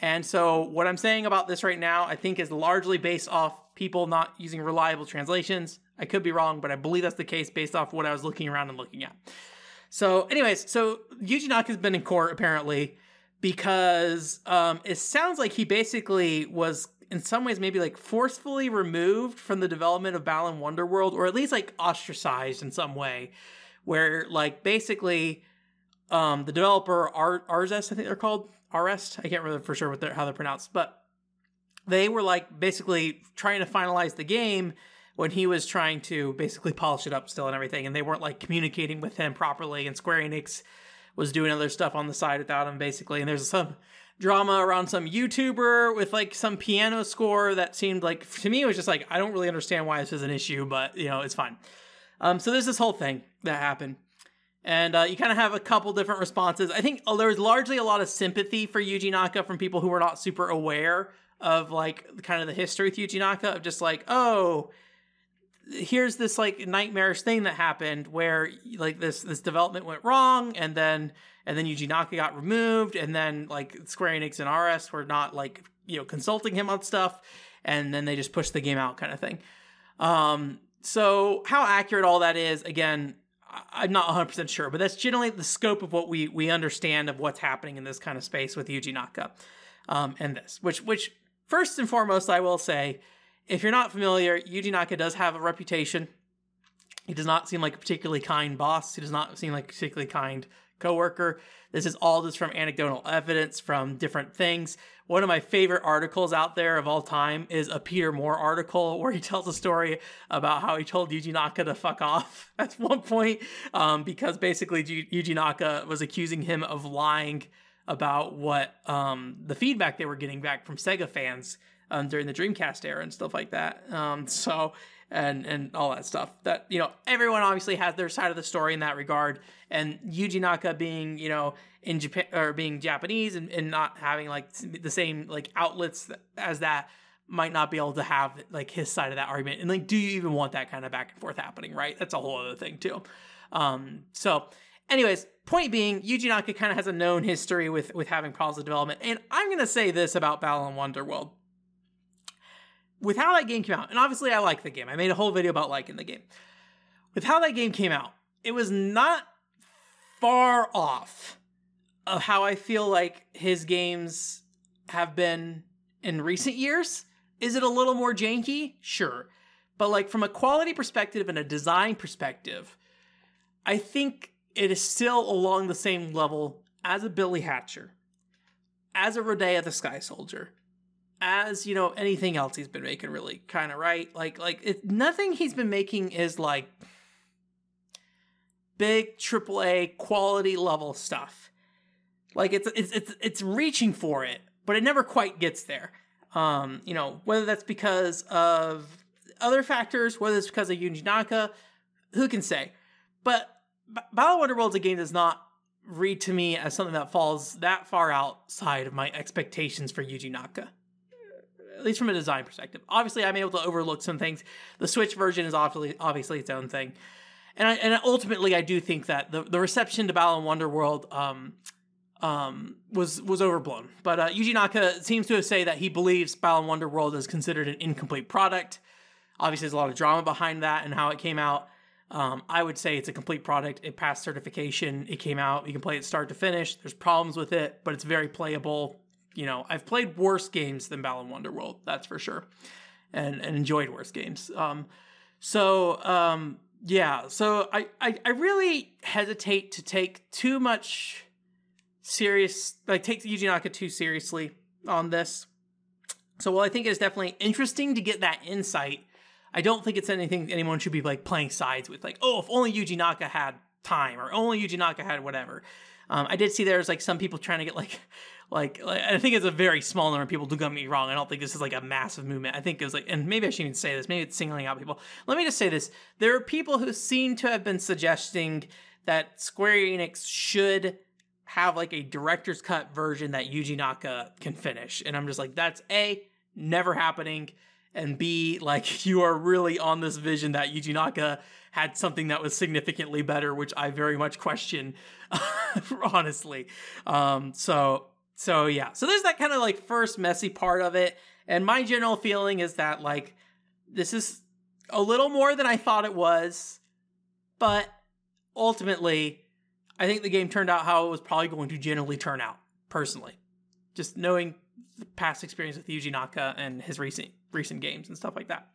And so, what I'm saying about this right now, I think, is largely based off people not using reliable translations. I could be wrong, but I believe that's the case based off what I was looking around and looking at. So, anyways, so Yuji Naka has been in court apparently because um, it sounds like he basically was, in some ways, maybe like forcefully removed from the development of Balan Wonderworld, or at least like ostracized in some way, where like basically um, the developer Ar- Arzest, I think they're called Arrest. I can't remember for sure what they're, how they're pronounced, but they were like basically trying to finalize the game when he was trying to basically polish it up still and everything, and they weren't like communicating with him properly. And Square Enix was doing other stuff on the side without him, basically. And there's some drama around some YouTuber with like some piano score that seemed like to me it was just like I don't really understand why this is an issue, but you know it's fine. Um, so there's this whole thing that happened and uh, you kind of have a couple different responses. I think uh, there's largely a lot of sympathy for Yuji Naka from people who were not super aware of like kind of the history with Yuji Naka of just like, oh, here's this like nightmarish thing that happened where like this this development went wrong, and then and then Yuji Naka got removed, and then like Square Enix and RS were not like you know consulting him on stuff, and then they just pushed the game out, kind of thing. Um, so how accurate all that is, again, I'm not 100% sure, but that's generally the scope of what we we understand of what's happening in this kind of space with Yuji Naka um, and this. Which, which first and foremost, I will say, if you're not familiar, Yuji Naka does have a reputation. He does not seem like a particularly kind boss. He does not seem like a particularly kind coworker. This is all just from anecdotal evidence from different things. One of my favorite articles out there of all time is a Peter Moore article *laughs* where he tells a story about how he told Yuji Naka to fuck off *laughs* at one point um, because basically Yuji Naka was accusing him of lying about what um, the feedback they were getting back from Sega fans um, during the Dreamcast era and stuff like that. Um, so and and all that stuff. That you know, everyone obviously has their side of the story in that regard. And Yuji Naka being you know in Japan or being Japanese and, and not having like the same like outlets as that might not be able to have like his side of that argument. And like, do you even want that kind of back and forth happening? Right? That's a whole other thing too. Um, so, anyways, point being, Yuji Naka kind of has a known history with with having problems with development. And I'm gonna say this about Balan Wonderworld with how that game came out, and obviously I like the game. I made a whole video about liking the game. With how that game came out, it was not far off of how I feel like his games have been in recent years. Is it a little more janky? Sure. But like from a quality perspective and a design perspective, I think it is still along the same level as a Billy Hatcher, as a Rodea the Sky Soldier, as you know anything else he's been making really kind of right like like it, nothing he's been making is like big AAA quality level stuff. Like it's it's it's it's reaching for it but it never quite gets there. Um you know whether that's because of other factors whether it's because of Yuji Naka who can say? But Balan Wonderworld's a game does not read to me as something that falls that far outside of my expectations for Yuji Naka at least from a design perspective. Obviously, I'm able to overlook some things. The Switch version is obviously obviously its own thing, and I, and ultimately, I do think that the, the reception to Balan Wonderworld um, um, was was overblown. But uh, Yuji Naka seems to say that he believes Balan Wonderworld is considered an incomplete product. Obviously, there's a lot of drama behind that and how it came out. Um, I would say it's a complete product. It passed certification. It came out. You can play it start to finish. There's problems with it, but it's very playable you know, I've played worse games than Balan Wonderworld, that's for sure, and and enjoyed worse games. Um, so um, yeah, so I, I I really hesitate to take too much serious, like take Yuji Naka too seriously on this. So while I think it is definitely interesting to get that insight, I don't think it's anything anyone should be like playing sides with. Like, oh, if only Yuji Naka had time, or only Yuji Naka had whatever. Um, I did see there's like some people trying to get like like, like, I think it's a very small number of people. Don't get me wrong. I don't think this is like a massive movement. I think it was like, and maybe I shouldn't even say this. Maybe it's singling out people. Let me just say this: there are people who seem to have been suggesting that Square Enix should have like a director's cut version that Yuji Naka can finish, and I'm just like, that's a never happening, and b like *laughs* you are really on this vision that Yuji Naka had something that was significantly better, which I very much question, *laughs* honestly. Um, so so yeah, so there's that kind of like first messy part of it, and my general feeling is that like this is a little more than I thought it was, but ultimately, I think the game turned out how it was probably going to generally turn out. Personally, just knowing the past experience with Yuji Naka and his recent recent games and stuff like that.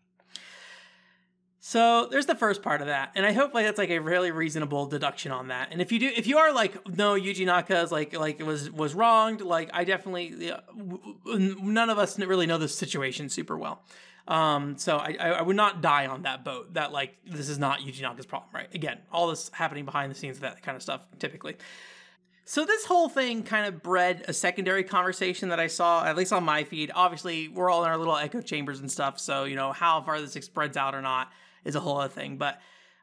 So there's the first part of that, and I hope like that's like a really reasonable deduction on that. And if you do, if you are like, no, Yuji Naka is like like it was was wronged, like I definitely, none of us really know the situation super well. Um, so I, I would not die on that boat. That like this is not Yuji Naka's problem, right? Again, all this happening behind the scenes, that kind of stuff, typically. So this whole thing kind of bred a secondary conversation that I saw, at least on my feed. Obviously, we're all in our little echo chambers and stuff, so you know how far this spreads out or not is a whole other thing. But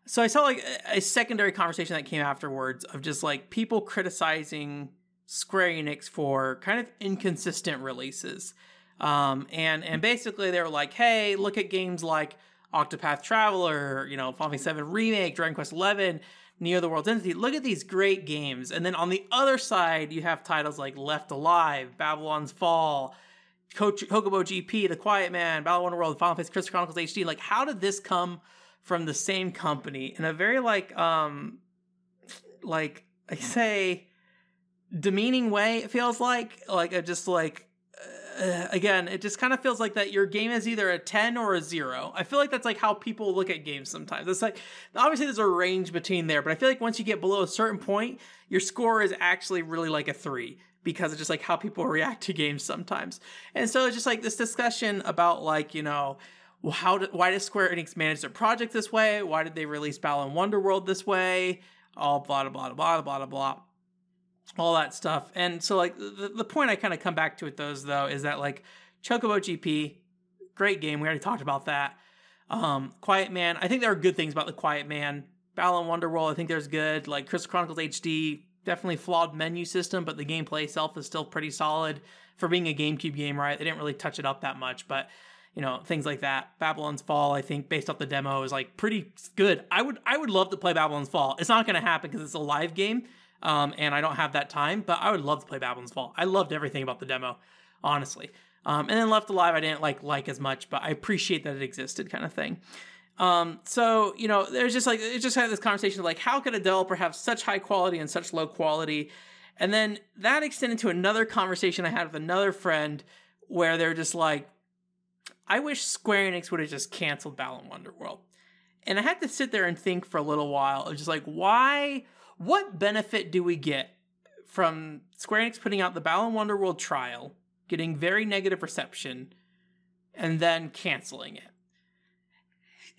so I saw like a secondary conversation that came afterwards of just like people criticizing Square Enix for kind of inconsistent releases. Um, and and basically they were like, hey, look at games like Octopath Traveler, you know, Final Fantasy 7 Remake, Dragon Quest 11, Neo the World Ends with You. Look at these great games. And then on the other side, you have titles like Left Alive, Babylon's Fall, Coach, Chocobo GP, The Quiet Man, Balan Wonderworld, Final Fantasy Crystal Chronicles HD. Like, how did this come from the same company in a very like um like I say demeaning way? It feels like like a just like uh, again, it just kind of feels like that your game is either a 10 or a 0. I feel like that's like how people look at games sometimes. It's like obviously there's a range between there, but I feel like once you get below a certain point, your score is actually really like a 3 because of just like how people *laughs* react to games sometimes. And so it's just like this discussion about like, you know, how did, why does Square Enix manage their project this way? Why did they release Balan Wonderworld this way? All blah blah blah blah blah blah blah all that stuff. And so like the, the point I kind of come back to it those though is that like Chocobo GP, great game. We already talked about that. Um, Quiet Man, I think there are good things about the Quiet Man. Balan Wonderworld, I think there's good. Like Crystal Chronicles HD, definitely flawed menu system, but the gameplay itself is still pretty solid for being a GameCube game, right? They didn't really touch it up that much, but you know things like that. Babylon's Fall, I think, based off the demo, is like pretty good. I would I would love to play Babylon's Fall. It's not going to happen because it's a live game, um, and I don't have that time. But I would love to play Babylon's Fall. I loved everything about the demo, honestly. Um, and then Left Alive, I didn't like like as much, but I appreciate that it existed, kind of thing. Um, so you know, there's just like it just had this conversation of like, how could a developer have such high quality and such low quality? And then that extended to another conversation I had with another friend where they're just like, I wish Square Enix would have just canceled Balan Wonderworld. And I had to sit there and think for a little while of just like, why what benefit do we get from Square Enix putting out the Balan Wonderworld trial, getting very negative reception, and then canceling it?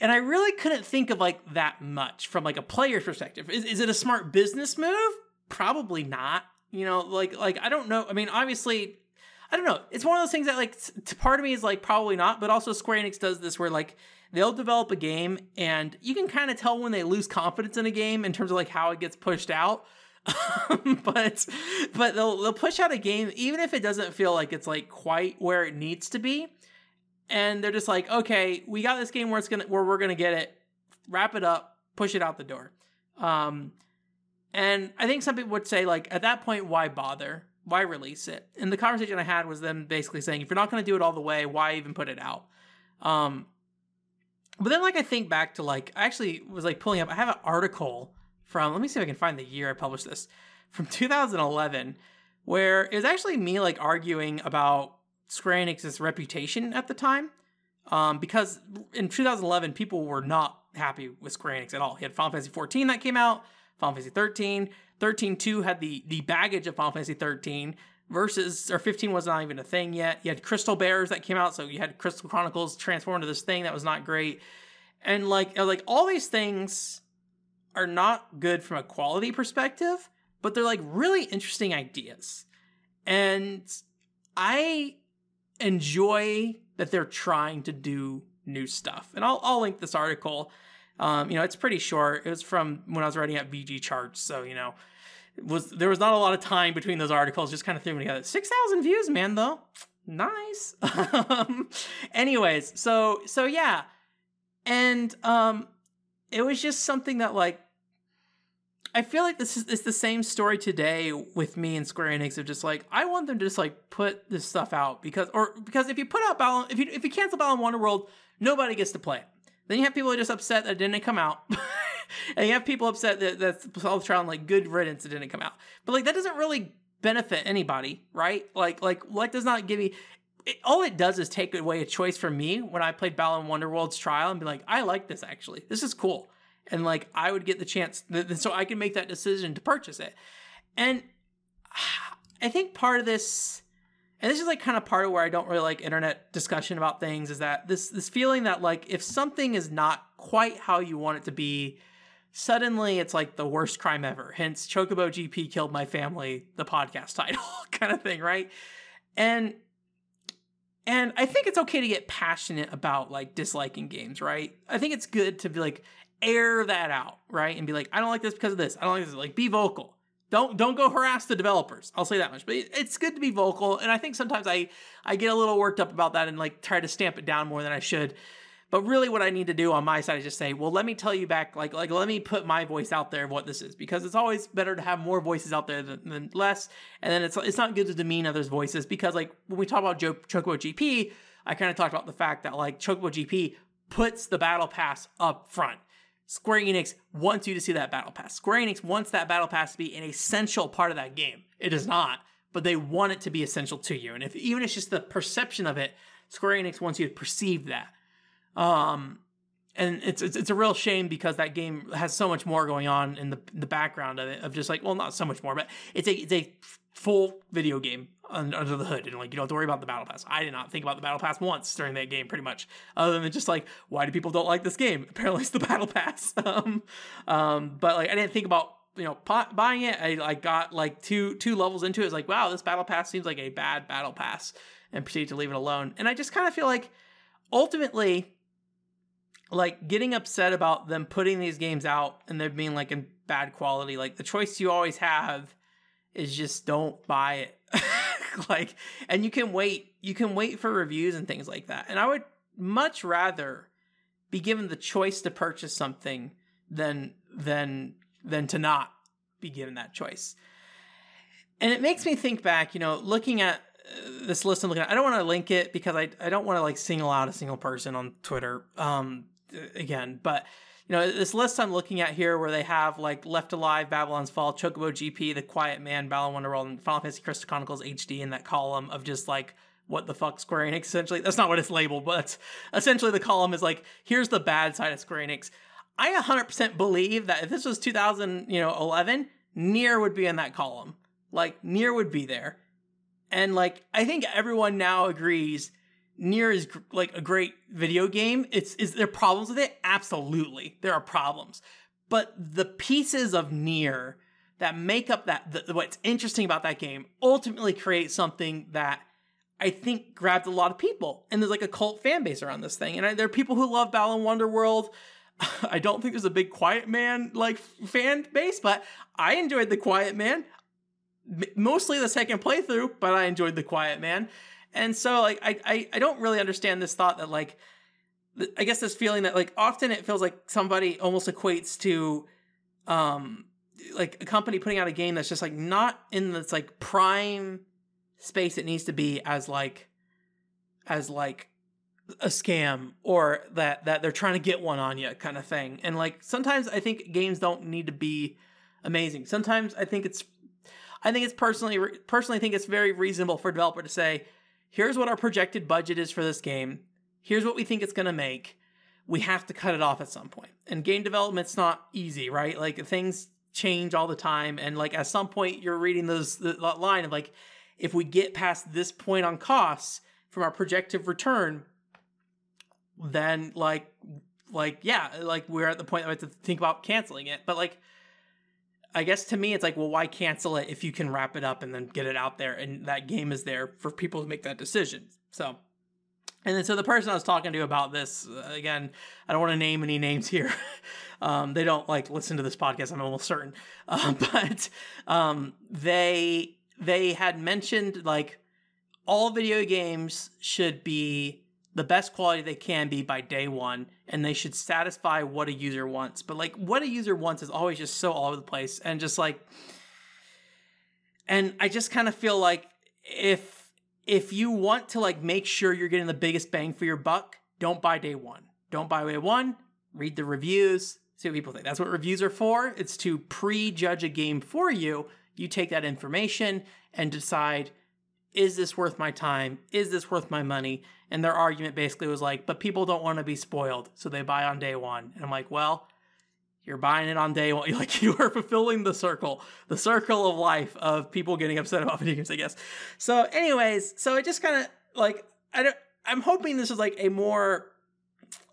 And I really couldn't think of like that much from like a player's perspective. Is, is it a smart business move? Probably not. You know, like like I don't know. I mean, obviously, I don't know. It's one of those things that like t- part of me is like probably not, but also Square Enix does this where like they'll develop a game and you can kind of tell when they lose confidence in a game in terms of like how it gets pushed out. *laughs* but but they'll they'll push out a game even if it doesn't feel like it's like quite where it needs to be. And they're just like, okay, we got this game where it's gonna where we're gonna get it, wrap it up, push it out the door. Um, and I think some people would say like at that point, why bother? Why release it? And the conversation I had was them basically saying, if you're not to do it all the way, why even put it out? Um, but then like I think back to like I actually was like pulling up I have an article from let me see if I can find the year I published this from 2011 where it was actually me like arguing about Square Enix's reputation at the time. Um, because in 2011 people were not happy with Square Enix at all. He had Final Fantasy 14 that came out, Final Fantasy 13, 13 2 had the the baggage of Final Fantasy 13 versus or 15 was not even a thing yet. You had Crystal Bearers that came out, so you had Crystal Chronicles transformed into this thing that was not great. And like like all these things are not good from a quality perspective, but they're like really interesting ideas. And I enjoy that they're trying to do new stuff. And I'll I'll link this article. Um, you know, it's pretty short. It was from when I was writing at VGChartz, so you know, was there was not a lot of time between those articles. Just kind of threw them together. Six thousand views, man. Though nice. um, *laughs* anyways, so so yeah, and um, it was just something that like I feel like this is it's the same story today with me and Square Enix of just like I want them to just like put this stuff out because or because if you put out Balan if you if you cancel wonder world nobody gets to play it. Then you have people who are just upset that it didn't come out. *laughs* and you have people upset that that's Trial and like good riddance it didn't come out. But like that doesn't really benefit anybody, right? Like like what does not give me it, all it does is take away a choice from me when I played Balan Wonderworld's trial and be like, I like this actually. This is cool. And like I would get the chance so I can make that decision to purchase it. And I think part of this and this is like kind of part of where I don't really like internet discussion about things is that this this feeling that like if something is not quite how you want it to be, suddenly it's like the worst crime ever. Hence, Chocobo GP killed my family, the podcast *laughs* title kind of thing, right? And and I think it's okay to get passionate about like disliking games, right? I think it's good to be like air that out, right? And be like, I don't like this because of this. I don't like this. Like, be vocal. Don't don't go harass the developers. I'll say that much. But it's good to be vocal, and I think sometimes I I get a little worked up about that and like try to stamp it down more than I should. But really, what I need to do on my side is just say, well, let me tell you back, like, like let me put my voice out there of what this is, because it's always better to have more voices out there than, than less. And then it's it's not good to demean others' voices because, like, when we talk about jo- Chocobo GP, I kind of talked about the fact that like Chocobo GP puts the battle pass up front. Square Enix wants you to see that battle pass. Square Enix wants that battle pass to be an essential part of that game. It is not, but they want it to be essential to you. And if even if it's just the perception of it, Square Enix wants you to perceive that. Um, and it's, it's it's a real shame because that game has so much more going on in the the background of it of just like well not so much more but it's a it's a full video game under the hood and like you don't have to worry about the battle pass. I did not think about the battle pass once during that game pretty much other than just like why do people don't like this game? *laughs* Apparently it's the battle pass. *laughs* Um, um but like i didn't think about you know buying it. I got like two two levels into it. It's like wow this battle pass seems like a bad battle pass and proceed to leave it alone. And i just kind of feel like ultimately like getting upset about them putting these games out and them being like in bad quality like the choice you always have is just don't buy it *laughs* *laughs* like and you can wait you can wait for reviews and things like that. And i would much rather be given the choice to purchase something than than than to not be given that choice. And it makes me think back you know looking at uh, this list i'm looking at i don't want to link it because i, I don't want to like single out a single person on twitter um again, but you know, this list I'm looking at here where they have like Left Alive, Babylon's Fall, Chocobo GP, The Quiet Man, Balan Wonderworld, and Final Fantasy Crystal Chronicles HD in that column of just like what the fuck Square Enix essentially. That's not what it's labeled, but essentially the column is like, here's the bad side of Square Enix. I 100% believe that if this was 2000, you know, 11, Nier would be in that column. Like Nier would be there. And like I think everyone now agrees Nier is like a great video game. It's is there problems with it? Absolutely, there are problems. But the pieces of Nier that make up that the, what's interesting about that game ultimately create something that I think grabbed a lot of people. And there's like a cult fan base around this thing. And I, there are people who love Balan Wonderworld. *laughs* I don't think there's a big Quiet Man like fan base, but I enjoyed the Quiet Man. Mostly the second playthrough, but I enjoyed the Quiet Man. And so like I, I I don't really understand this thought that like I guess this feeling that like often it feels like somebody almost equates to um like a company putting out a game that's just like not in this like prime space it needs to be as like as like a scam or that that they're trying to get one on you kind of thing. And like sometimes I think games don't need to be amazing. Sometimes I think it's I think it's personally personally think it's very reasonable for a developer to say, here's what our projected budget is for this game. Here's what we think it's going to make. We have to cut it off at some point. And game development's not easy, right? Like things change all the time. And like at some point, you're reading those the line of like, if we get past this point on costs from our projected return, then like, like yeah, like we're at the point that we have to think about canceling it. But like, I guess to me, it's like, well, why cancel it if you can wrap it up and then get it out there and that game is there for people to make that decision? So, and then so the person I was talking to about this, uh, again, I don't want to name any names here. *laughs* um, they don't like listen to this podcast, I'm almost certain. *laughs* Uh, but um, they they had mentioned like all video games should be the best quality they can be by day one and they should satisfy what a user wants. But like what a user wants is always just so all over the place and just like and i just kind of feel like if if you want to like make sure you're getting the biggest bang for your buck don't buy day one. Don't buy day one read the reviews see what people think. That's what reviews are for. It's to prejudge a game for you. You take that information and decide is this worth my time? Is this worth my money? And their argument basically was like, but people don't want to be spoiled, so they buy on day one. And I'm like, well, you're buying it on day one. *laughs* Like you are fulfilling the circle, the circle of life of people getting upset about *laughs* video games, I guess. So, anyways, so it just kind of like I don't. I'm hoping this is like a more.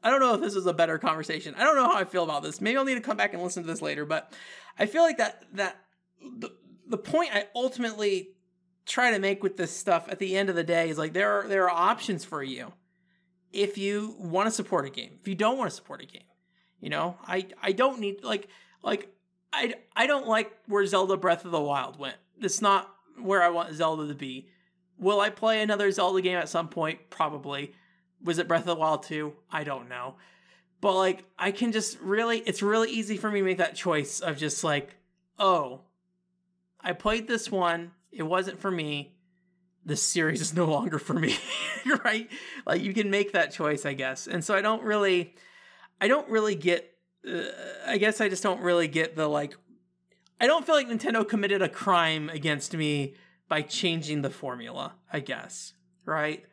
I don't know if this is a better conversation. I don't know how I feel about this. Maybe I'll need to come back and listen to this later. But I feel like that that the, the point I ultimately try to make with this stuff at the end of the day is like there are there are options for you if you want to support a game. If you don't want to support a game you know? I i don't need like like i i don't like where zelda breath of the wild went. It's not where i want zelda to be. Will i play another zelda game at some point? Probably. Was it breath of the wild 2 i don't know. But like i can just really it's really easy for me to make that choice of just like oh i played this one it wasn't for me. This series is no longer for me, *laughs* right? Like you can make that choice, I guess. And so I don't really, I don't really get. Uh, I guess I just don't really get the like. I don't feel like Nintendo committed a crime against me by changing the formula, I guess, right?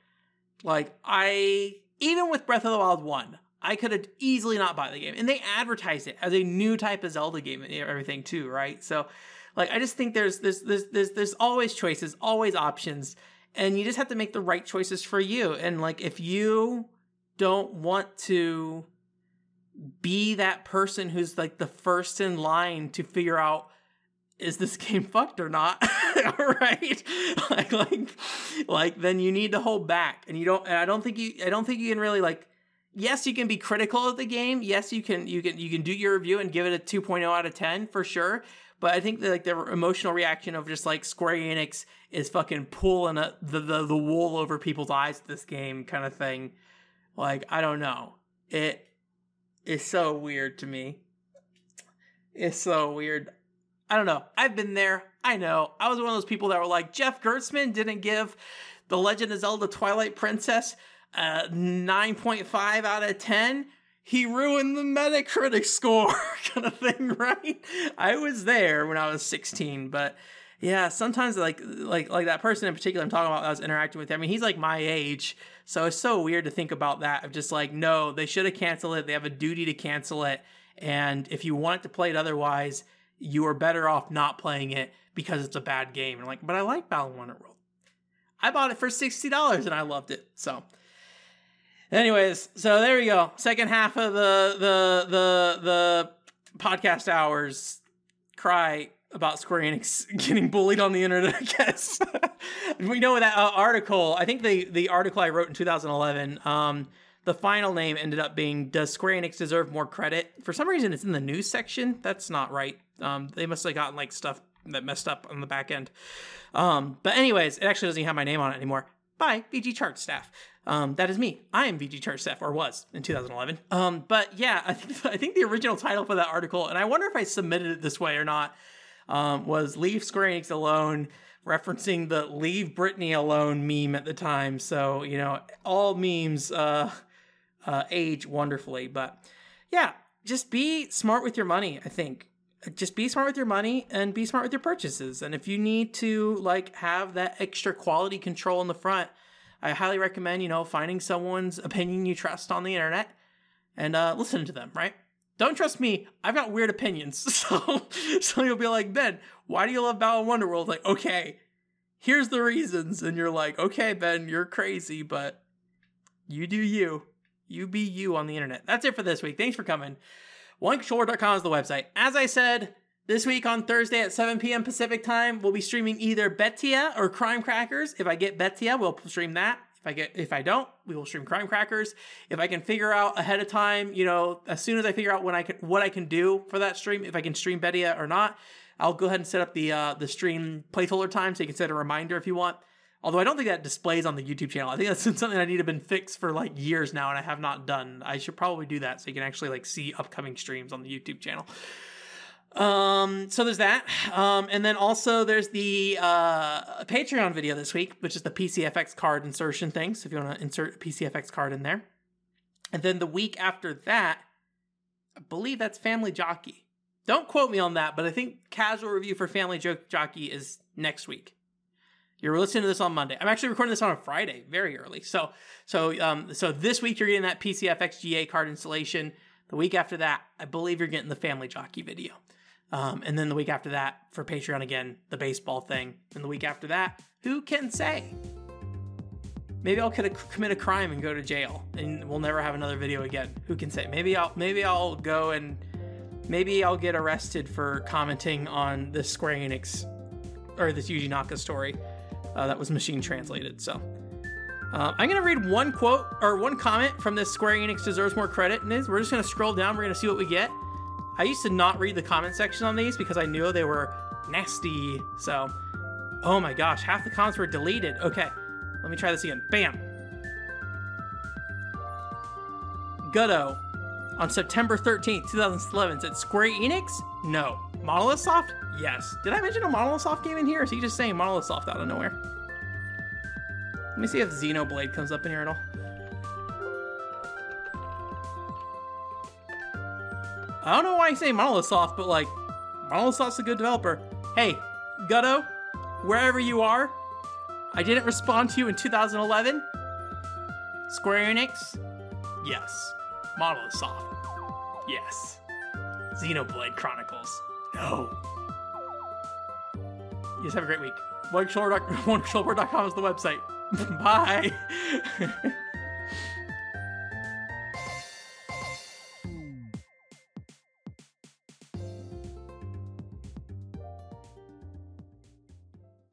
Like, I, even with Breath of the Wild 1, I could have easily not bought the game. And they advertised it as a new type of Zelda game and everything too, right? So, like, I just think there's there's there's there's, there's always choices, always options, and you just have to make the right choices for you. And like, if you don't want to be that person who's like the first in line to figure out is this *laughs* game fucked or not? *laughs* Right? *laughs* Like like like then you need to hold back. And you don't and i don't think you i don't think you can really like yes you can be critical of the game. Yes you can you can you can do your review and give it a 2.0 out of 10 for sure but i think that like the emotional reaction of just like square enix is fucking pulling a, the, the the wool over people's eyes to this game kind of thing like i don't know it is so weird to me it's so weird I don't know. I've been there. I know. I was one of those people that were like, Jeff Gerstmann didn't give The Legend of Zelda Twilight Princess uh, a 9.5 out of 10. He ruined the Metacritic score, *laughs* kind of thing, right? I was there when I was 16, but yeah, sometimes like like like that person in particular I'm talking about I was interacting with. I mean, he's like my age, so it's so weird to think about that. Of just like, no, they should have canceled it. They have a duty to cancel it, and if you want to play it otherwise, you are better off not playing it because it's a bad game. And like, but I like Balan Wonderworld. I bought it for sixty dollars and I loved it. So, anyways, so there we go. Second half of the the the the podcast hours cry about Square Enix *laughs* getting bullied on the internet. I guess *laughs* we know that uh, article. I think the the article I wrote in 2011. Um, the final name ended up being Does Square Enix deserve more credit? For some reason, it's in the news section. That's not right. Um, they must have gotten like stuff that messed up on the back end. Um, but anyways, it actually doesn't have my name on it anymore. Bye, VG Chart staff. Um, that is me. I am VG staff, or was in 2011. Um, but yeah, *laughs* I think I think the original title for that article, and I wonder if I submitted it this way or not, um, was "Leave Square Enix Alone," referencing the "Leave Britney Alone" meme at the time. So you know, all memes uh, uh, age wonderfully. But yeah, just be smart with your money. I think just be smart with your money and be smart with your purchases. And if you need to like have that extra quality control in the front, I highly recommend, you know, finding someone's opinion you trust on the internet and uh, listening to them, right? Don't trust me. I've got weird opinions. *laughs* So, so you'll be like, Ben, why do you love Balan Wonderworld? Like, okay, here's the reasons. And you're like, okay, Ben, you're crazy, but you do you. You be you on the internet. That's it for this week. Thanks for coming. OneController.com is the website. As I said, this week on Thursday at 7 p.m. Pacific time, we'll be streaming either Betia or Crime Crackers. If I get Betia, we'll stream that. If I get if I don't, we will stream Crime Crackers. If I can figure out ahead of time, you know, as soon as I figure out when I can what I can do for that stream, if I can stream Betia or not, I'll go ahead and set up the uh, the stream placeholder time so you can set a reminder if you want. Although I don't think that displays on the YouTube channel. I think that's *laughs* something I need to been fixed for like years now, and I have not done. I should probably do that so you can actually like see upcoming streams on the YouTube channel. Um, so there's that. Um, and then also there's the uh, Patreon video this week, which is the PCFX card insertion thing. So if you want to insert a PCFX card in there. And then the week after that, I believe that's Family Jockey. Don't quote me on that, but I think casual review for Family Jockey is next week. You're listening to this on Monday. I'm actually recording this on a Friday, very early. So, so, um, so this week you're getting that PCFX GA card installation. The week after that, I believe you're getting the Family Jockey video. Um, and then the week after that, for Patreon again, the baseball thing. And the week after that, who can say? Maybe I'll commit a crime and go to jail, and we'll never have another video again. Who can say? Maybe I'll maybe I'll go and maybe I'll get arrested for commenting on this Square Enix or this Yuji Naka story uh, that was machine translated. So uh, I'm gonna read one quote or one comment from this Square Enix deserves more credit. And we're just gonna scroll down. We're gonna see what we get. I used to not read the comment section on these because I knew they were nasty. So, oh my gosh, half the comments were deleted. Okay, let me try this again. Bam. Gutto on September 13th, 2011 said Square Enix? No. Monolith Soft? Yes. Did I mention a Monolith Soft game in here? Or is he just saying Monolith Soft out of nowhere? Let me see if Xenoblade comes up in here at all. I don't know why I say Monolith Soft, but like, Monolith Soft's a good developer. Hey, Gutto, wherever you are. I didn't respond to you in 2011. Square Enix? Yes. Monolith Soft? Yes. Xenoblade Chronicles? No. You guys have a great week. OneController.com *laughs* is the website. *laughs* Bye. *laughs*